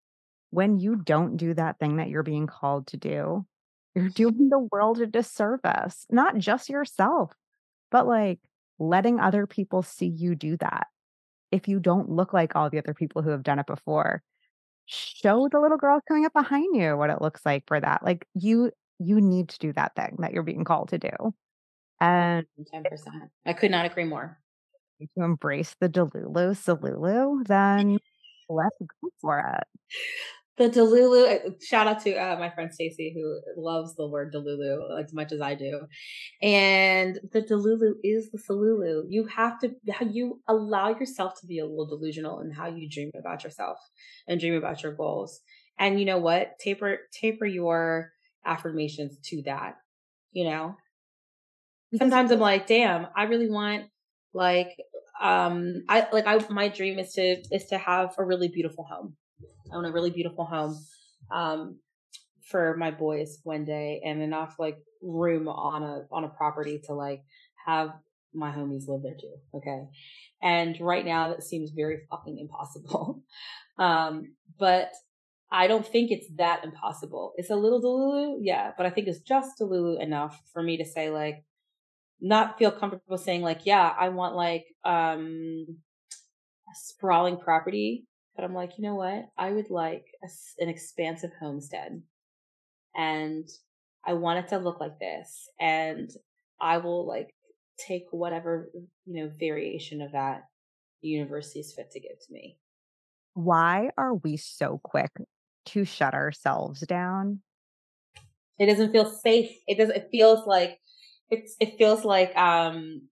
when you don't do that thing that you're being called to do, you're doing the world a disservice, not just yourself, but, like, letting other people see you do that. If you don't look like all the other people who have done it before, show the little girl coming up behind you what it looks like for that, like, you you need to do that thing that you're being called to do, and if 110%. I could not agree more. to embrace the Delulu Solulu, then let's go for it. The Delulu uh, shout out to, uh, my friend Stacy who loves the word Delulu as much as I do, and the Delulu is the Solulu. You have to you allow yourself to be a little delusional in how you dream about yourself and dream about your goals, and you know what? Taper taper your affirmations to that, you know? Sometimes I'm like, "Damn, I really want, like, um, I like, I my dream is to is to have a really beautiful home. I want a really beautiful home, um, for my boys one day and enough, like, room on a on a property to, like, have my homies live there too, okay? And right now, that seems very fucking impossible. Um, but I don't think it's that impossible. It's a little Delulu, yeah, but I think it's just Delulu enough for me to say, like not feel comfortable saying like, yeah, I want like um a sprawling property, but I'm like, you know what? I would like a an expansive homestead and I want it to look like this and I will like take whatever, you know, variation of that the universe sees fit to give to me. why are we so quick to shut ourselves down? It doesn't feel safe. It doesn't it feels like it's it feels like um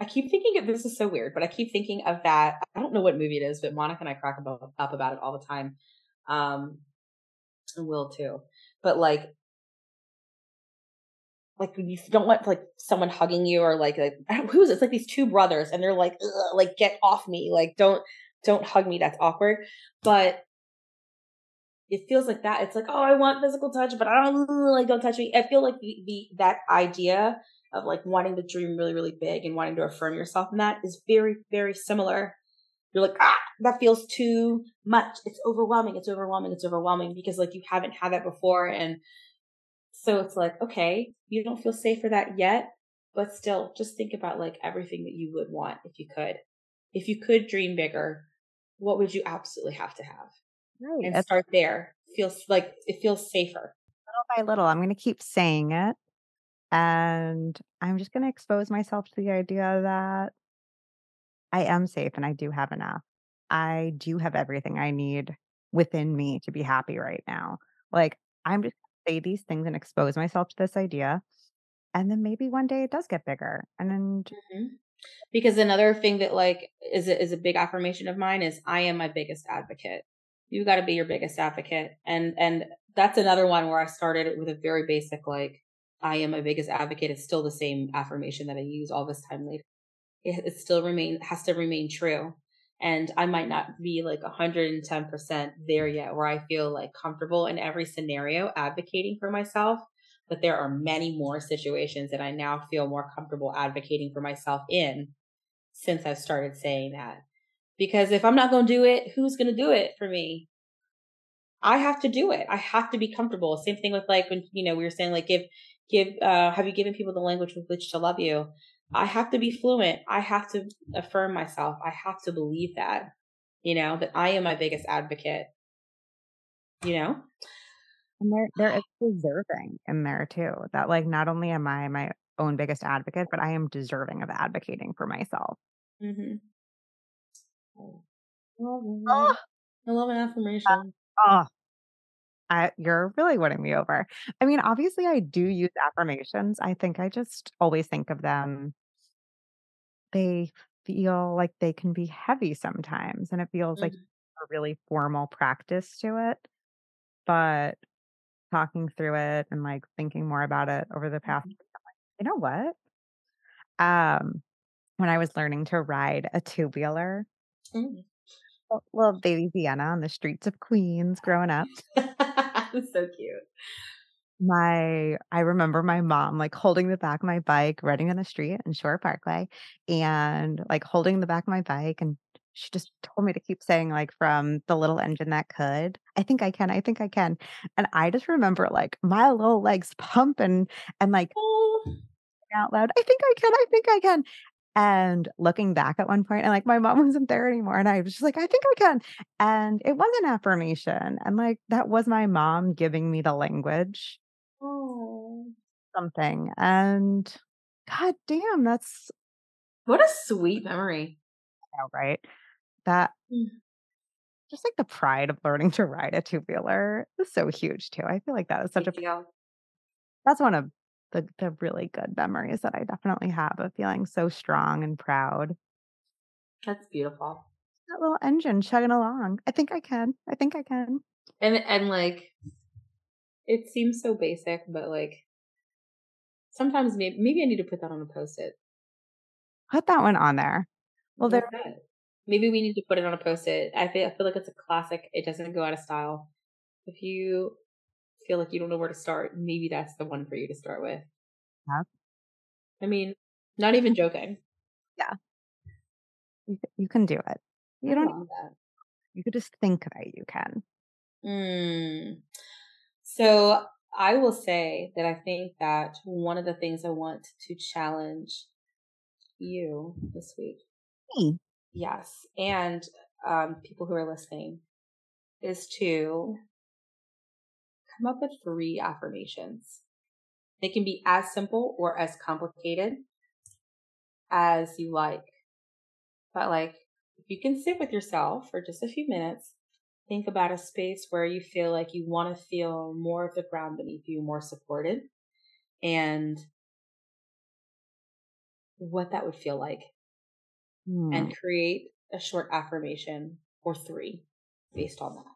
I keep thinking of this is so weird, but I keep thinking of that. I don't know what movie it is, but Monica and I crack about, up about it all the time. Um, and Will too. But like, like you don't want like someone hugging you or like, like who is it? It's like these two brothers and they're like, like get off me, like don't don't hug me. That's awkward. But it feels like that. It's like, oh, I want physical touch, but I don't like don't touch me. I feel like the, the that idea of like wanting to dream really, really big and wanting to affirm yourself in that is very, very similar. You're like, ah, that feels too much. It's overwhelming. It's overwhelming. It's overwhelming because like you haven't had that before. And so it's like, okay, you don't feel safe for that yet, but still just think about like everything that you would want if you could. If you could dream bigger, what would you absolutely have to have? Right. and It's start there. Feels like it feels safer. little by little. I'm gonna keep saying it, and I'm just gonna expose myself to the idea that I am safe and I do have enough. I do have everything I need within me to be happy right now. Like, I'm just say these things and expose myself to this idea, and then maybe one day it does get bigger, and then Mhm. Because another thing that like is a, is a big affirmation of mine is I am my biggest advocate. You got to be your biggest advocate, and and that's another one where I started with a very basic like I am my biggest advocate. It's still the same affirmation that I use all this time later. It, it still remain has to remain true, and I might not be like 110% there yet, where I feel like comfortable in every scenario advocating for myself but there are many more situations that I now feel more comfortable advocating for myself in since I've started saying that. Because if I'm not going to do it, who's going to do it for me? I have to do it. I have to be comfortable. Same thing with like when, you know, we were saying like give, give, uh, have you given people the language with which to love you? I have to be fluent. I have to affirm myself. I have to believe that, you know, that I am my biggest advocate, you know? and there there is deserving in there too. That like not only am I my own biggest advocate, but I am deserving of advocating for myself. hmm I love Oh. I love an affirmation. oh, I you're really winning me over. I mean, obviously, I do use affirmations. I think I just always think of them they feel like they can be heavy sometimes, and it feels like Mhm. a really formal practice to it. But talking through it and, like, thinking more about it over the past Mhm. like, "You know what?" Um, when I was learning to ride a two-wheeler, Mm. l little baby Vienna on the streets of Queens growing up, so cute. my I remember my mom, like, holding the back of my bike, riding on the street in Shore Parkway, and, like, holding the back of my bike, and she just told me to keep saying, like, from "The Little Engine That Could," "I think I can, I think I can," and I just remember, like, my little legs pumping and, like, Oh. out loud, "I think I can, I think I can." And looking back at one point, and, like, my mom wasn't there anymore, and I was just like, "I think I can." And it was an affirmation, and, like, that was my mom giving me the language, Oh. something, and god damn, that's What a sweet memory. oh, right? That Mm. just, like, the pride of learning to ride a two-wheeler is so huge too. I feel like that is such Big a deal. that's one of the the really good memories that I definitely have of feeling so strong and proud. That's beautiful. That little engine chugging along. "I think I can. I think I can." And and, like, it seems so basic, but, like, sometimes maybe maybe I need to put that on a Post-it. Put that one on there. Well, there. Maybe we need to put it on a Post-it. I feel I feel like it's a classic. It doesn't go out of style. If you feel like you don't know where to start, maybe that's the one for you to start with. have I mean, not even joking. yeah, you you can do it. I You don't love that. you could just think that you can. Mm. So I will say that I think that one of the things I want to challenge you this week, Me. yes, and um, people who are listening, is to come up with three affirmations. They can be as simple or as complicated as you like. But like, if you can sit with yourself for just a few minutes, think about a space where you feel like you want to feel more of the ground beneath you, more supported, and what that would feel like, Hmm. and create a short affirmation or three based on that.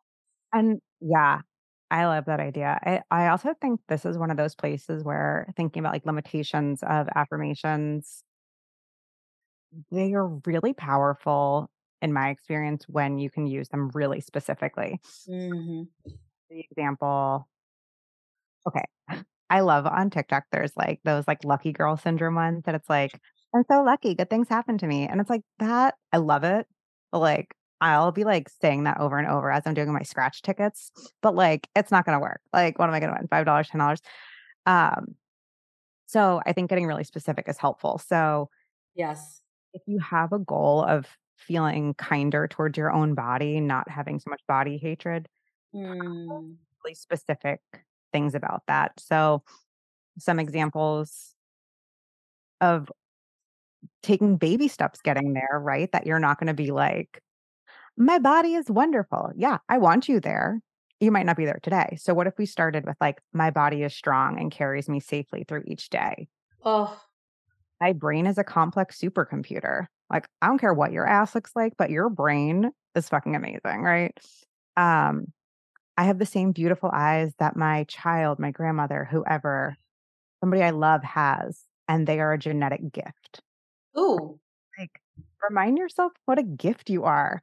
And yeah, I love that idea. I I also think this is one of those places where thinking about, like, limitations of affirmations, they are really powerful in my experience when you can use them really specifically. hmm The example okay, I love on TikTok, there's, like, those, like, lucky girl syndrome ones that it's like, "I'm so lucky, good things happen to me," and it's like, that I love it, but, like, I'll be, like, saying that over and over as I'm doing my scratch tickets, but, like, it's not gonna work. Like, what am I gonna win? $5, $10? Um, so I think getting really specific is helpful. So Yes. if you have a goal of feeling kinder towards your own body, not having so much body hatred, Mm. really specific things about that. So some examples of taking baby steps getting there, right? That you're not gonna be like, "My body is wonderful." Yeah, I want you there. You might not be there today. So what if we started with like, "My body is strong and carries me safely through each day." Oh, My brain is a complex supercomputer. Like, I don't care what your ass looks like, but your brain is fucking amazing, right? Um, I have the same beautiful eyes that my child, my grandmother, whoever, somebody I love has, and they are a genetic gift. ooh. Like, remind yourself what a gift you are.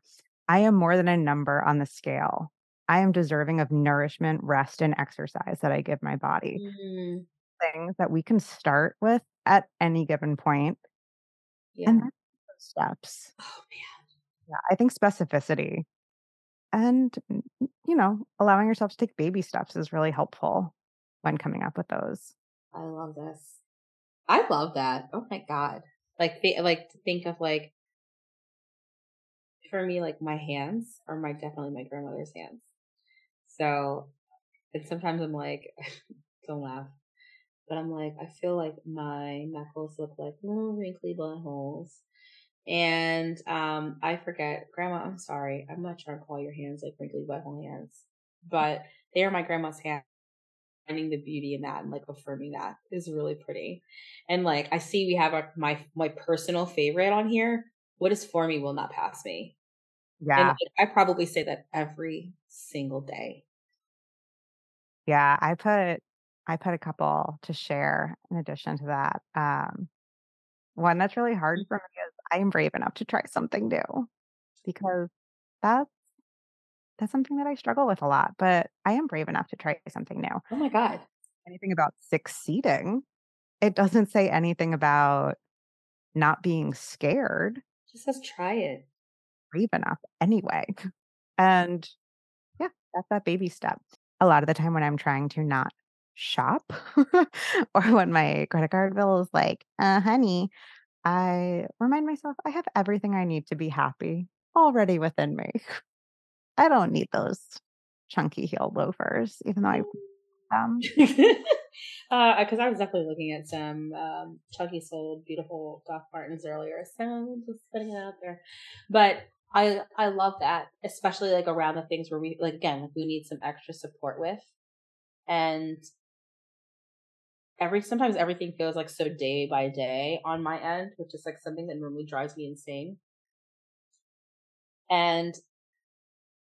I am more than a number on the scale. I am deserving of nourishment, rest, and exercise that I give my body. Mm. Things that we can start with at any given point, Yeah. and those steps. Oh man. Yeah, I think specificity and, you know, allowing yourself to take baby steps is really helpful when coming up with those. I love this. I love that. Oh my god. Like like to think of like for me like my hands are my definitely my grandmother's hands. So and sometimes I'm like don't laugh. But I'm like I feel like my knuckles look like little wrinkly buttholes. And um I forget, Grandma, I'm sorry. I'm not trying to call your hands like wrinkly butthole hands. but they are my grandma's hands. Finding the beauty in that and like affirming that is really pretty. And like I see we have our, my my personal favorite on here. What is for me will not pass me. Yeah. And I probably say that every single day. Yeah, I put I put a couple to share in addition to that. Um, one that's really hard Mm. for me is I am brave enough to try something new because that's that's something that I struggle with a lot, but I am brave enough to try something new. Oh my god. Anything about succeeding, it doesn't say anything about not being scared, Just says try it. Brave enough anyway. And yeah, that's that baby step. A lot of the time when I'm trying to not shop or when my credit card bill is like, uh, honey, I remind myself I have everything I need to be happy already within me. I don't need those chunky heel loafers, even though I um uh, because I was definitely looking at some um, chunky soled beautiful Doc Martens earlier, so just putting it out there. But I I love that, especially like around the things where we like again we need some extra support with, and every sometimes everything feels like so day by day on my end, which is like something that normally drives me insane. And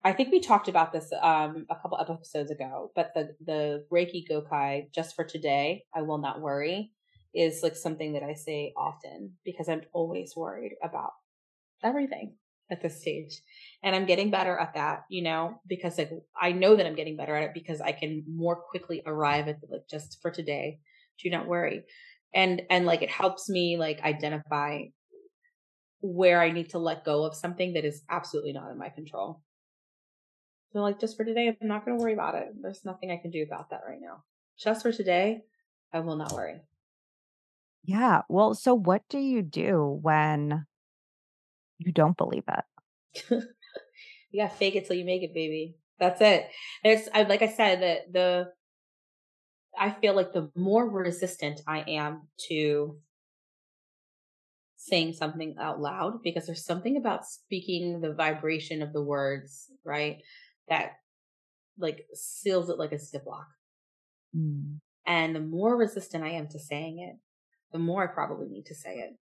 I think we talked about this um, a couple episodes ago, but the the Reiki Gokai just for today, I will not worry, is like something that I say often because I'm always worried about everything at this stage, and I'm getting better at that, you know, because like I know that I'm getting better at it because I can more quickly arrive at the, like just for today, do not worry, and and like it helps me like identify where I need to let go of something that is absolutely not in my control. So like just for today, I'm not going to worry about it. There's nothing I can do about that right now. Just for today, I will not worry. yeah. Well, so what do you do when you don't believe it? you got to fake it till you make it, baby. That's it. There's, I, like I said, that the, I feel like the more resistant I am to saying something out loud, because there's something about speaking the vibration of the words, right? That like seals it like a ziplock. Mm. And the more resistant I am to saying it, the more I probably need to say it.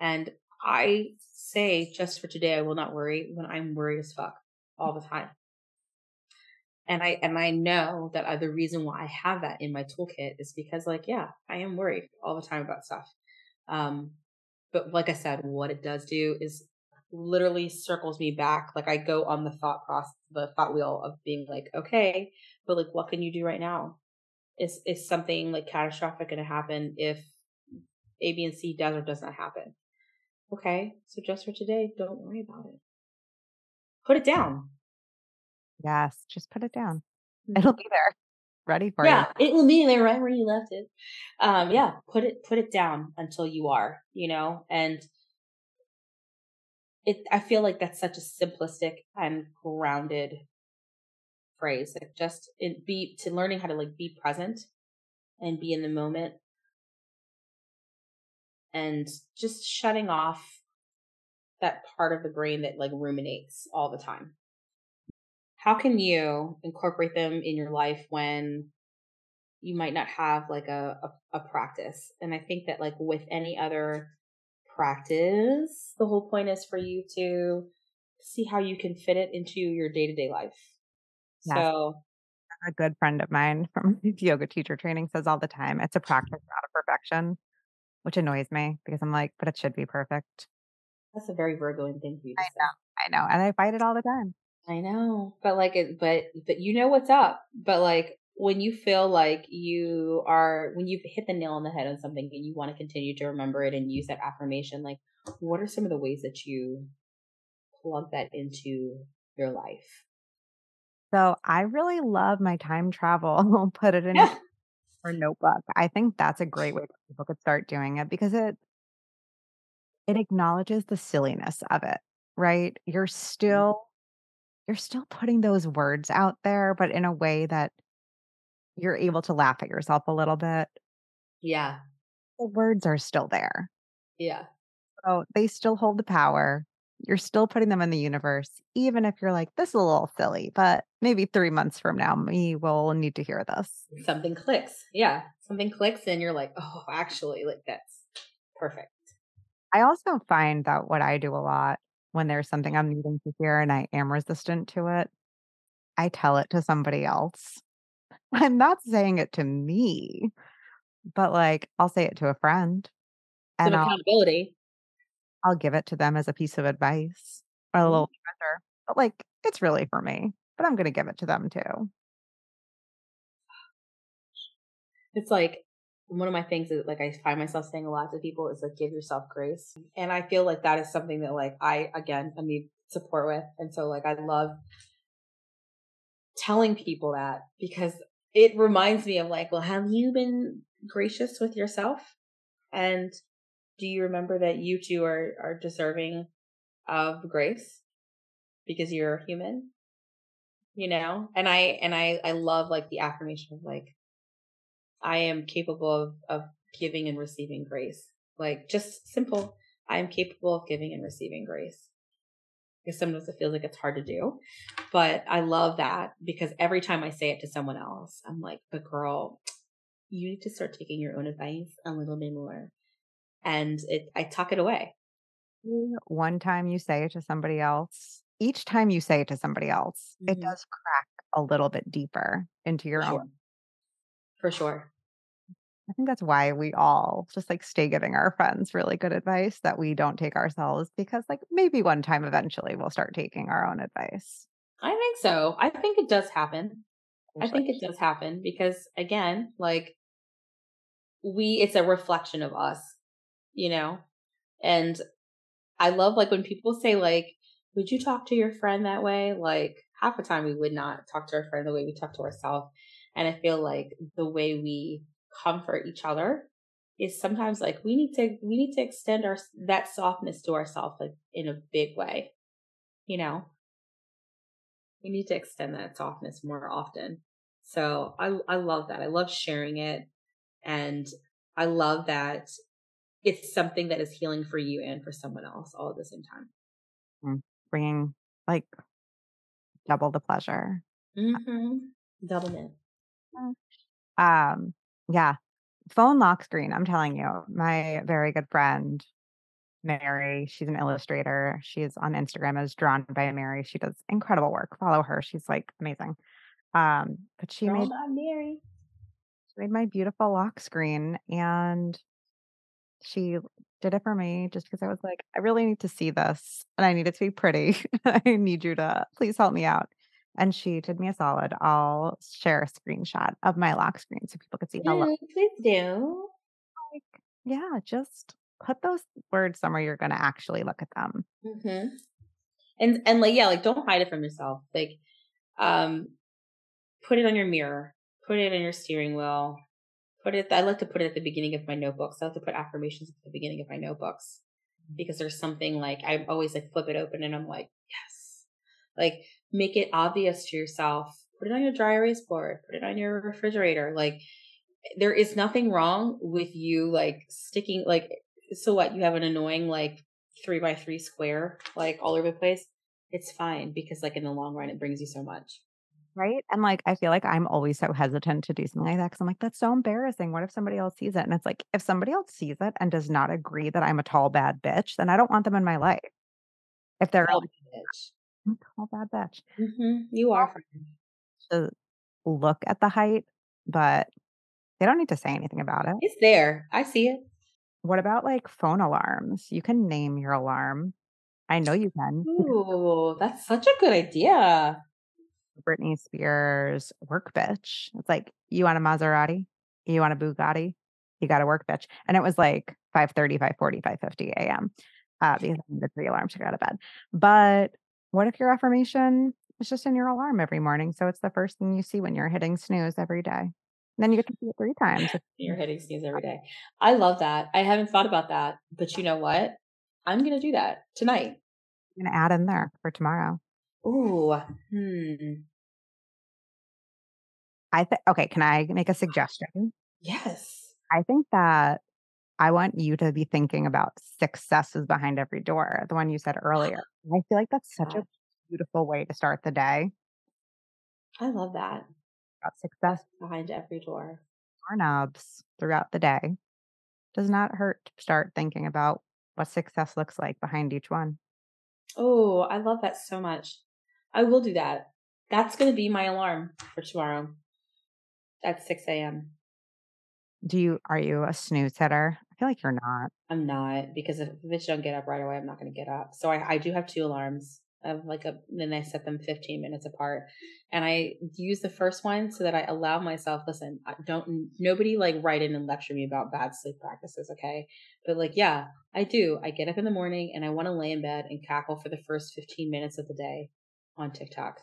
And I say just for today, I will not worry when I'm worried as fuck all the time. And I, and I know that I, the reason why I have that in my toolkit is because like, yeah, I am worried all the time about stuff. Um, but like I said, what it does do is literally circles me back. Like I go on the thought process, the thought wheel of being like, okay, but like, what can you do right now? Is, is something like catastrophic going to happen if A, B, and C does or does not happen? Okay. So just for today, don't worry about it. Put it down. Yes, just put it down. Mhm. It'll be there, ready for yeah, you. it will be there right where you left it. Um, yeah, put it put it down until you are, you know, and it. I feel like that's such a simplistic and grounded phrase. Like just it be to learning how to like be present and be in the moment, and just shutting off that part of the brain that like ruminates all the time. How can you incorporate them in your life when you might not have like a, a, a practice. And I think that like with any other practice, the whole point is for you to see how you can fit it into your day to day life. Yes. So A good friend of mine from yoga teacher training says all the time, it's a practice, not a perfection, which annoys me because I'm like, but it should be perfect. that's a very Virgoing thing for you to I say. know, I know. And I fight it all the time. I know, but like it, but but you know what's up. But like when you feel like you are when you've hit the nail on the head on something and you want to continue to remember it and use that affirmation, like what are some of the ways that you plug that into your life? So I really love my time travel. I'll put it in Yeah. Or notebook. I think that's a great way that people could start doing it because it it acknowledges the silliness of it, right? You're mm-hmm. still you're still putting those words out there, but in a way that you're able to laugh at yourself a little bit. Yeah. The words are still there. Yeah. So they still hold the power. You're still putting them in the universe, even if you're like, this is a little silly, but maybe three months from now, me will need to hear this. Something clicks. Yeah. Something clicks and you're like, oh, actually, like that's perfect. I also find that what I do a lot when there's something I'm needing to hear and I am resistant to it, I tell it to somebody else. I'm not saying it to me, but like I'll say it to a friend Some and accountability. I'll give it to them as a piece of advice or a little mm-hmm. treasure. But like it's really for me, but I'm gonna give it to them too. It's like one of my things that like I find myself saying a lot to people is like give yourself grace. And I feel like that is something that like I again I need support with. And so like I love telling people that because it reminds me of like, well, have you been gracious with yourself? And do you remember that you too are are deserving of grace because you're human? You know? And I and I I love like the affirmation of like I am capable of, of giving and receiving grace. Like just simple, I am capable of giving and receiving grace. Because sometimes it feels like it's hard to do. But I love that because every time I say it to someone else, I'm like, but girl, you need to start taking your own advice a little bit more. And it I tuck it away. One time you say it to somebody else, each time you say it to somebody else, it hmm does crack a little bit deeper into your own. For sure. I think that's why we all just like stay giving our friends really good advice that we don't take ourselves because like maybe one time eventually we'll start taking our own advice. I think so. I think it does happen. I think it does happen because again, like we it's a reflection of us, you know? And I love like when people say like, would you talk to your friend that way? Like half the time we would not talk to our friend the way we talk to ourselves. And I feel like the way we comfort each other is sometimes like we need to we need to extend our that softness to ourselves like in a big way. You know? We need to extend that softness more often. So I I love that. I love sharing it and I love that it's something that is healing for you and for someone else all at the same time. Mm, Bringing like double the pleasure. Mhm. Double it. Um, yeah, phone lock screen, I'm telling you, my very good friend, Mary, she's an illustrator. She is on Instagram as Drawn by Mary. She does incredible work. Follow her. She's like amazing. Um, but she Drawn made Mary. she made my beautiful lock screen and she did it for me just because I was like, I really need to see this and I need it to be pretty. I need you to please help me out. And she did me a solid. I'll share a screenshot of my lock screen so people can see how Mm, please do. Like, yeah, just put those words somewhere you're gonna actually look at them. Mhm. And and like yeah, like don't hide it from yourself. Like um put it on your mirror. Put it on your steering wheel. Put it I like to put it at the beginning of my notebooks. I like to put affirmations at the beginning of my notebooks mm-hmm. because there's something like I always like flip it open and I'm like, yes. Like make it obvious to yourself. Put it on your dry erase board. Put it on your refrigerator. Like there is nothing wrong with you like sticking like so what you have an annoying like three by three square like all over the place. It's fine because like in the long run it brings you so much. Right? And like I feel like I'm always so hesitant to do something like that because I'm like, that's so embarrassing. What if somebody else sees it? And it's like, if somebody else sees it and does not agree that I'm a tall, bad bitch, then I don't want them in my life. If they're Oh, like, bitch. "I'm a tall, bad bitch. hmm You are. To look at the height, but they don't need to say anything about it. It's there. I see it. What about like phone alarms? You can name your alarm. I know you can. Ooh, that's such a good idea. Britney Spears work bitch. It's like, "You want a Maserati? You want a Bugatti? You got to work bitch." And it was like 5:30, 5:40, 5:50 AM, uh, because I needed 3 alarms to get out of bed. But what if your affirmation is just in your alarm every morning, so it's the first thing you see when you're hitting snooze every day? Then you get to see it 3 times. You're hitting snooze every day. I love that. I haven't thought about that, but you know what? I'm gonna do that tonight. I'm gonna add in there for tomorrow. Ooh, hmm. I think okay, can I make a suggestion? Yes. I think that I want you to be thinking about successes behind every door, the one you said earlier. I feel like that's such a beautiful way to start the day. I love that. About success Behind every door. doorknobs throughout the day. Does not hurt to start thinking about what success looks like behind each one. Oh, I love that so much. I will do that. That's going to be my alarm for tomorrow at 6 a.m. Do you are you a snooze hitter? I feel like you're not. I'm not because if the bitch don't get up right away, I'm not going to get up. So I, I do have two alarms of like a, then I set them 15 minutes apart and I use the first one so that I allow myself, listen, I don't, nobody like write in and lecture me about bad sleep practices. Okay. But like, yeah, I do. I get up in the morning and I want to lay in bed and cackle for the first 15 minutes of the day on TikTok.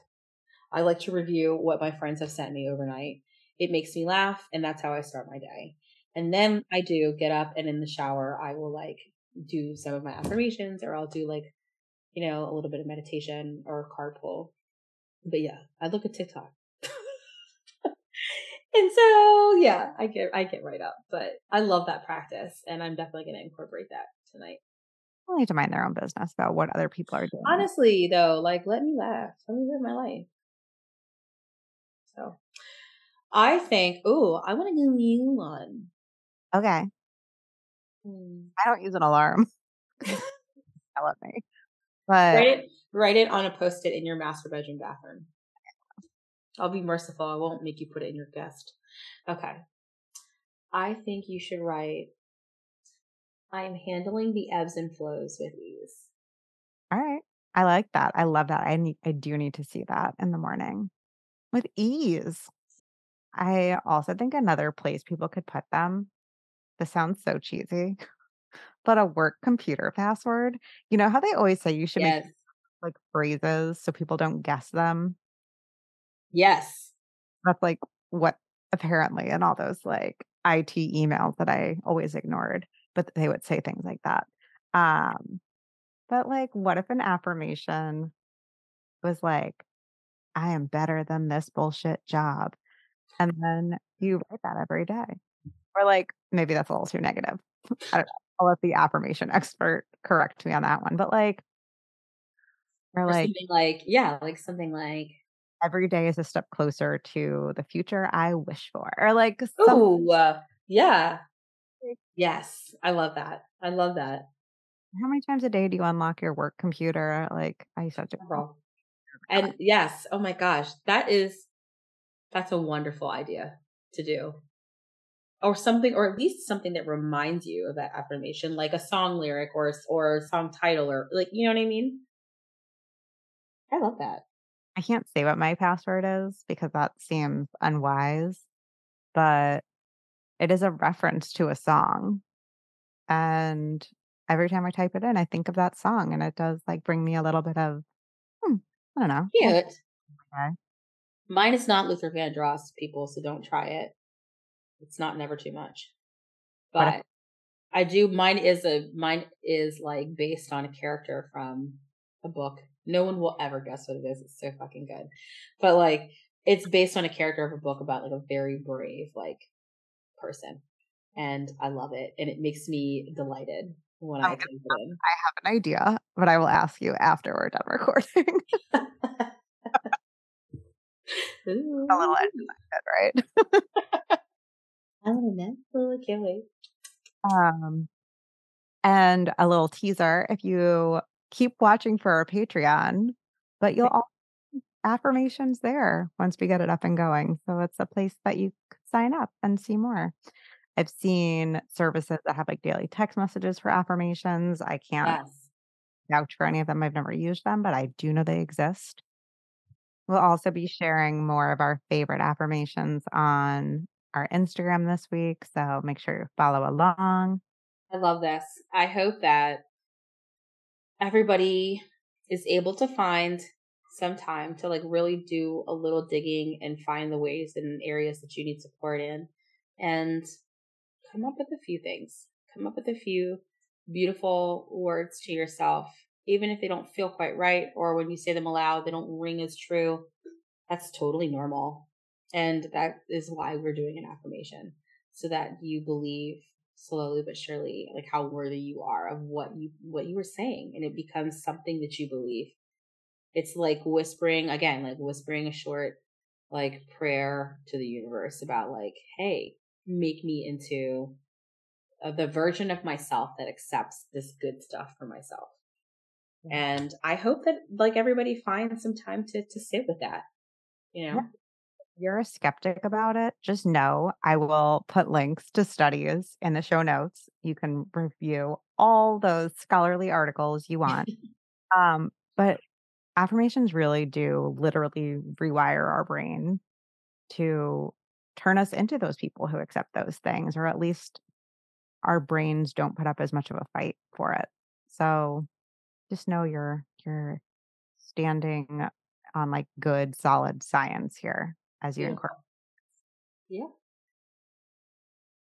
I like to review what my friends have sent me overnight. It makes me laugh and that's how I start my day. And then I do get up and in the shower, I will like do some of my affirmations or I'll do like, you know, a little bit of meditation or card pull. But yeah, I look at TikTok. and so yeah, I get I get right up. But I love that practice and I'm definitely gonna incorporate that tonight. People need to mind their own business about what other people are doing. Honestly though, like let me laugh. Let me live my life. So I think, oh, I want to give you one. Okay. Hmm. I don't use an alarm. I love me. But Write it write it on a post-it in your master bedroom bathroom. I'll be merciful. I won't make you put it in your guest. Okay. I think you should write I am handling the ebbs and flows with ease. all right. I like that. I love that. I need I do need to see that in the morning. With ease. I also think another place people could put them. This sounds so cheesy, but a work computer password. You know how they always say you should make like phrases so people don't guess them? Yes. That's like what apparently in all those like IT emails that I always ignored, but they would say things like that. Um, but like, what if an affirmation was like, I am better than this bullshit job? And then you write that every day. Or like, maybe that's a little too negative. I don't know. I'll let the affirmation expert correct me on that one. But like, or Or like, something like, yeah, like something like, every day is a step closer to the future I wish for. Or like, oh, uh, yeah. Yes. I love that. I love that. how many times a day do you unlock your work computer? Like, I used to have to Several. And yes, oh my gosh, that is that's a wonderful idea to do. Or something, or at least something that reminds you of that affirmation, like a song lyric or or a song title, or like you know what I mean. I love that. I can't say what my password is because that seems unwise, but it is a reference to a song. And every time I type it in, I think of that song and it does like bring me a little bit of, hmm, I don't know. Cute. Okay. Mine is not Luther Vandross, people, so don't try it. It's not never too much. If- But I do mine is a mine is like based on a character from a book. No one will ever guess what it is. It's so fucking good. But like it's based on a character of a book about like a very brave like person. And I love it. And it makes me delighted when I Okay. type it in. I have an idea, but I will ask you after we're done recording. a little edge in that bit, right? I to know. I can't wait. Um, and a little teaser if you keep watching for our Patreon, but you'll all affirmations there once we get it up and going. So it's a place that you could sign up and see more. I've seen services that have like daily text messages for affirmations. I can't Yes. vouch for any of them. I've never used them, but I do know they exist. We'll also be sharing more of our favorite affirmations on our Instagram this week. So make sure you follow along. I love this. I hope that everybody is able to find some time to like really do a little digging and find the ways and areas that you need support in and come up with a few things. Come up with a few beautiful words to yourself, even if they don't feel quite right or when you say them aloud, they don't ring as true. That's totally normal. And that is why we're doing an affirmation so that you believe slowly but surely like how worthy you are of what you what you were saying and it becomes something that you believe it's like whispering again like whispering a short like prayer to the universe about like hey make me into uh, the version of myself that accepts this good stuff for myself and i hope that like everybody finds some time to to sit with that you know yeah you're a skeptic about it, just know I will put links to studies in the show notes. You can review all those scholarly articles you want. um, but affirmations really do literally rewire our brain to turn us into those people who accept those things, or at least our brains don't put up as much of a fight for it. So just know you're you're standing on like good solid science here as you incorporate. Yeah.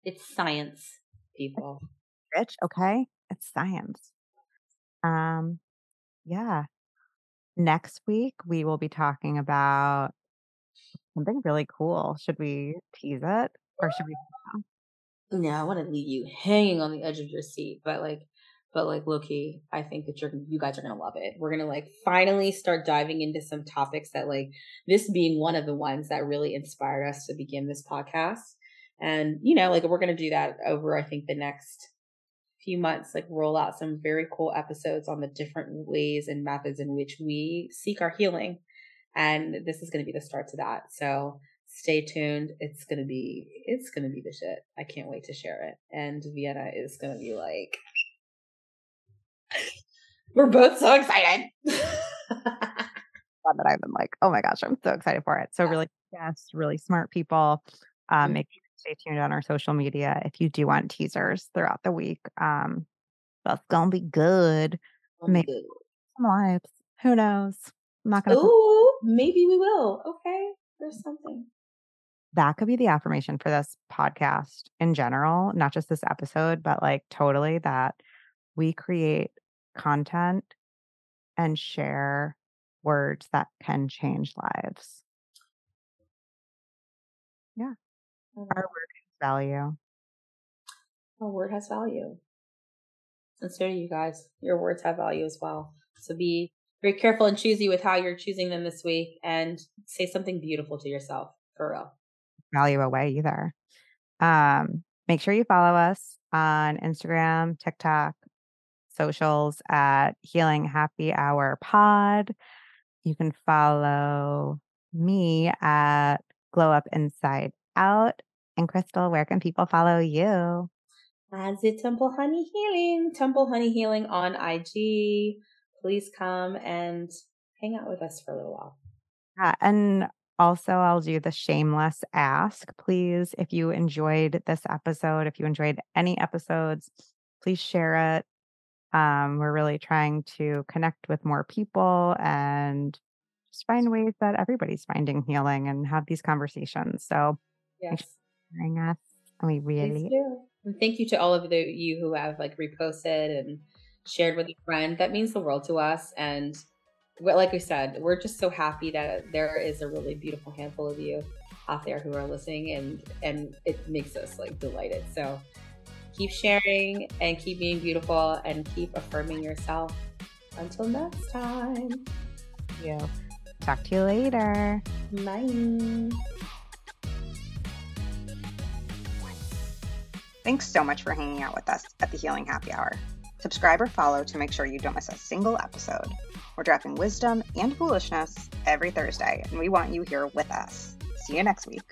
It's science, people. Rich, okay? It's science. Um, yeah. Next week we will be talking about something really cool. Should we tease it or should we? No, I want to leave you hanging on the edge of your seat, but like but like lowkey, I think that you're you guys are gonna love it. We're gonna like finally start diving into some topics that like this being one of the ones that really inspired us to begin this podcast. And you know, like we're gonna do that over I think the next few months, like roll out some very cool episodes on the different ways and methods in which we seek our healing. And this is gonna be the start to that. So stay tuned. It's gonna be it's gonna be the shit. I can't wait to share it. And Vienna is gonna be like we're both so excited. that I've been like, oh my gosh, I'm so excited for it. So yeah. really, yes, really smart people. Um, mm-hmm. Make stay tuned on our social media if you do want teasers throughout the week. Um, that's gonna be good. Maybe some lives. Who knows? I'm not gonna. Ooh, maybe we will. Okay, there's something. That could be the affirmation for this podcast in general, not just this episode, but like totally that we create content and share words that can change lives. Yeah. Our word has value. Our word has value. And so do you guys. Your words have value as well. So be very careful and choosy with how you're choosing them this week and say something beautiful to yourself for real. Value away either. Um, make sure you follow us on Instagram, TikTok, socials at Healing Happy Hour Pod. You can follow me at Glow Up Inside Out. And Crystal, where can people follow you? As a Temple Honey Healing, Temple Honey Healing on IG. Please come and hang out with us for a little while. Yeah, and also, I'll do the shameless ask. Please, if you enjoyed this episode, if you enjoyed any episodes, please share it um, we're really trying to connect with more people and just find ways that everybody's finding healing and have these conversations. So, yes, hearing us, and we really and thank you to all of the you who have like reposted and shared with a friend. That means the world to us. And like we said, we're just so happy that there is a really beautiful handful of you out there who are listening, and and it makes us like delighted. So keep sharing and keep being beautiful and keep affirming yourself. Until next time. Yeah. Talk to you later. Bye. Thanks so much for hanging out with us at the Healing Happy Hour. Subscribe or follow to make sure you don't miss a single episode. We're dropping wisdom and foolishness every Thursday, and we want you here with us. See you next week.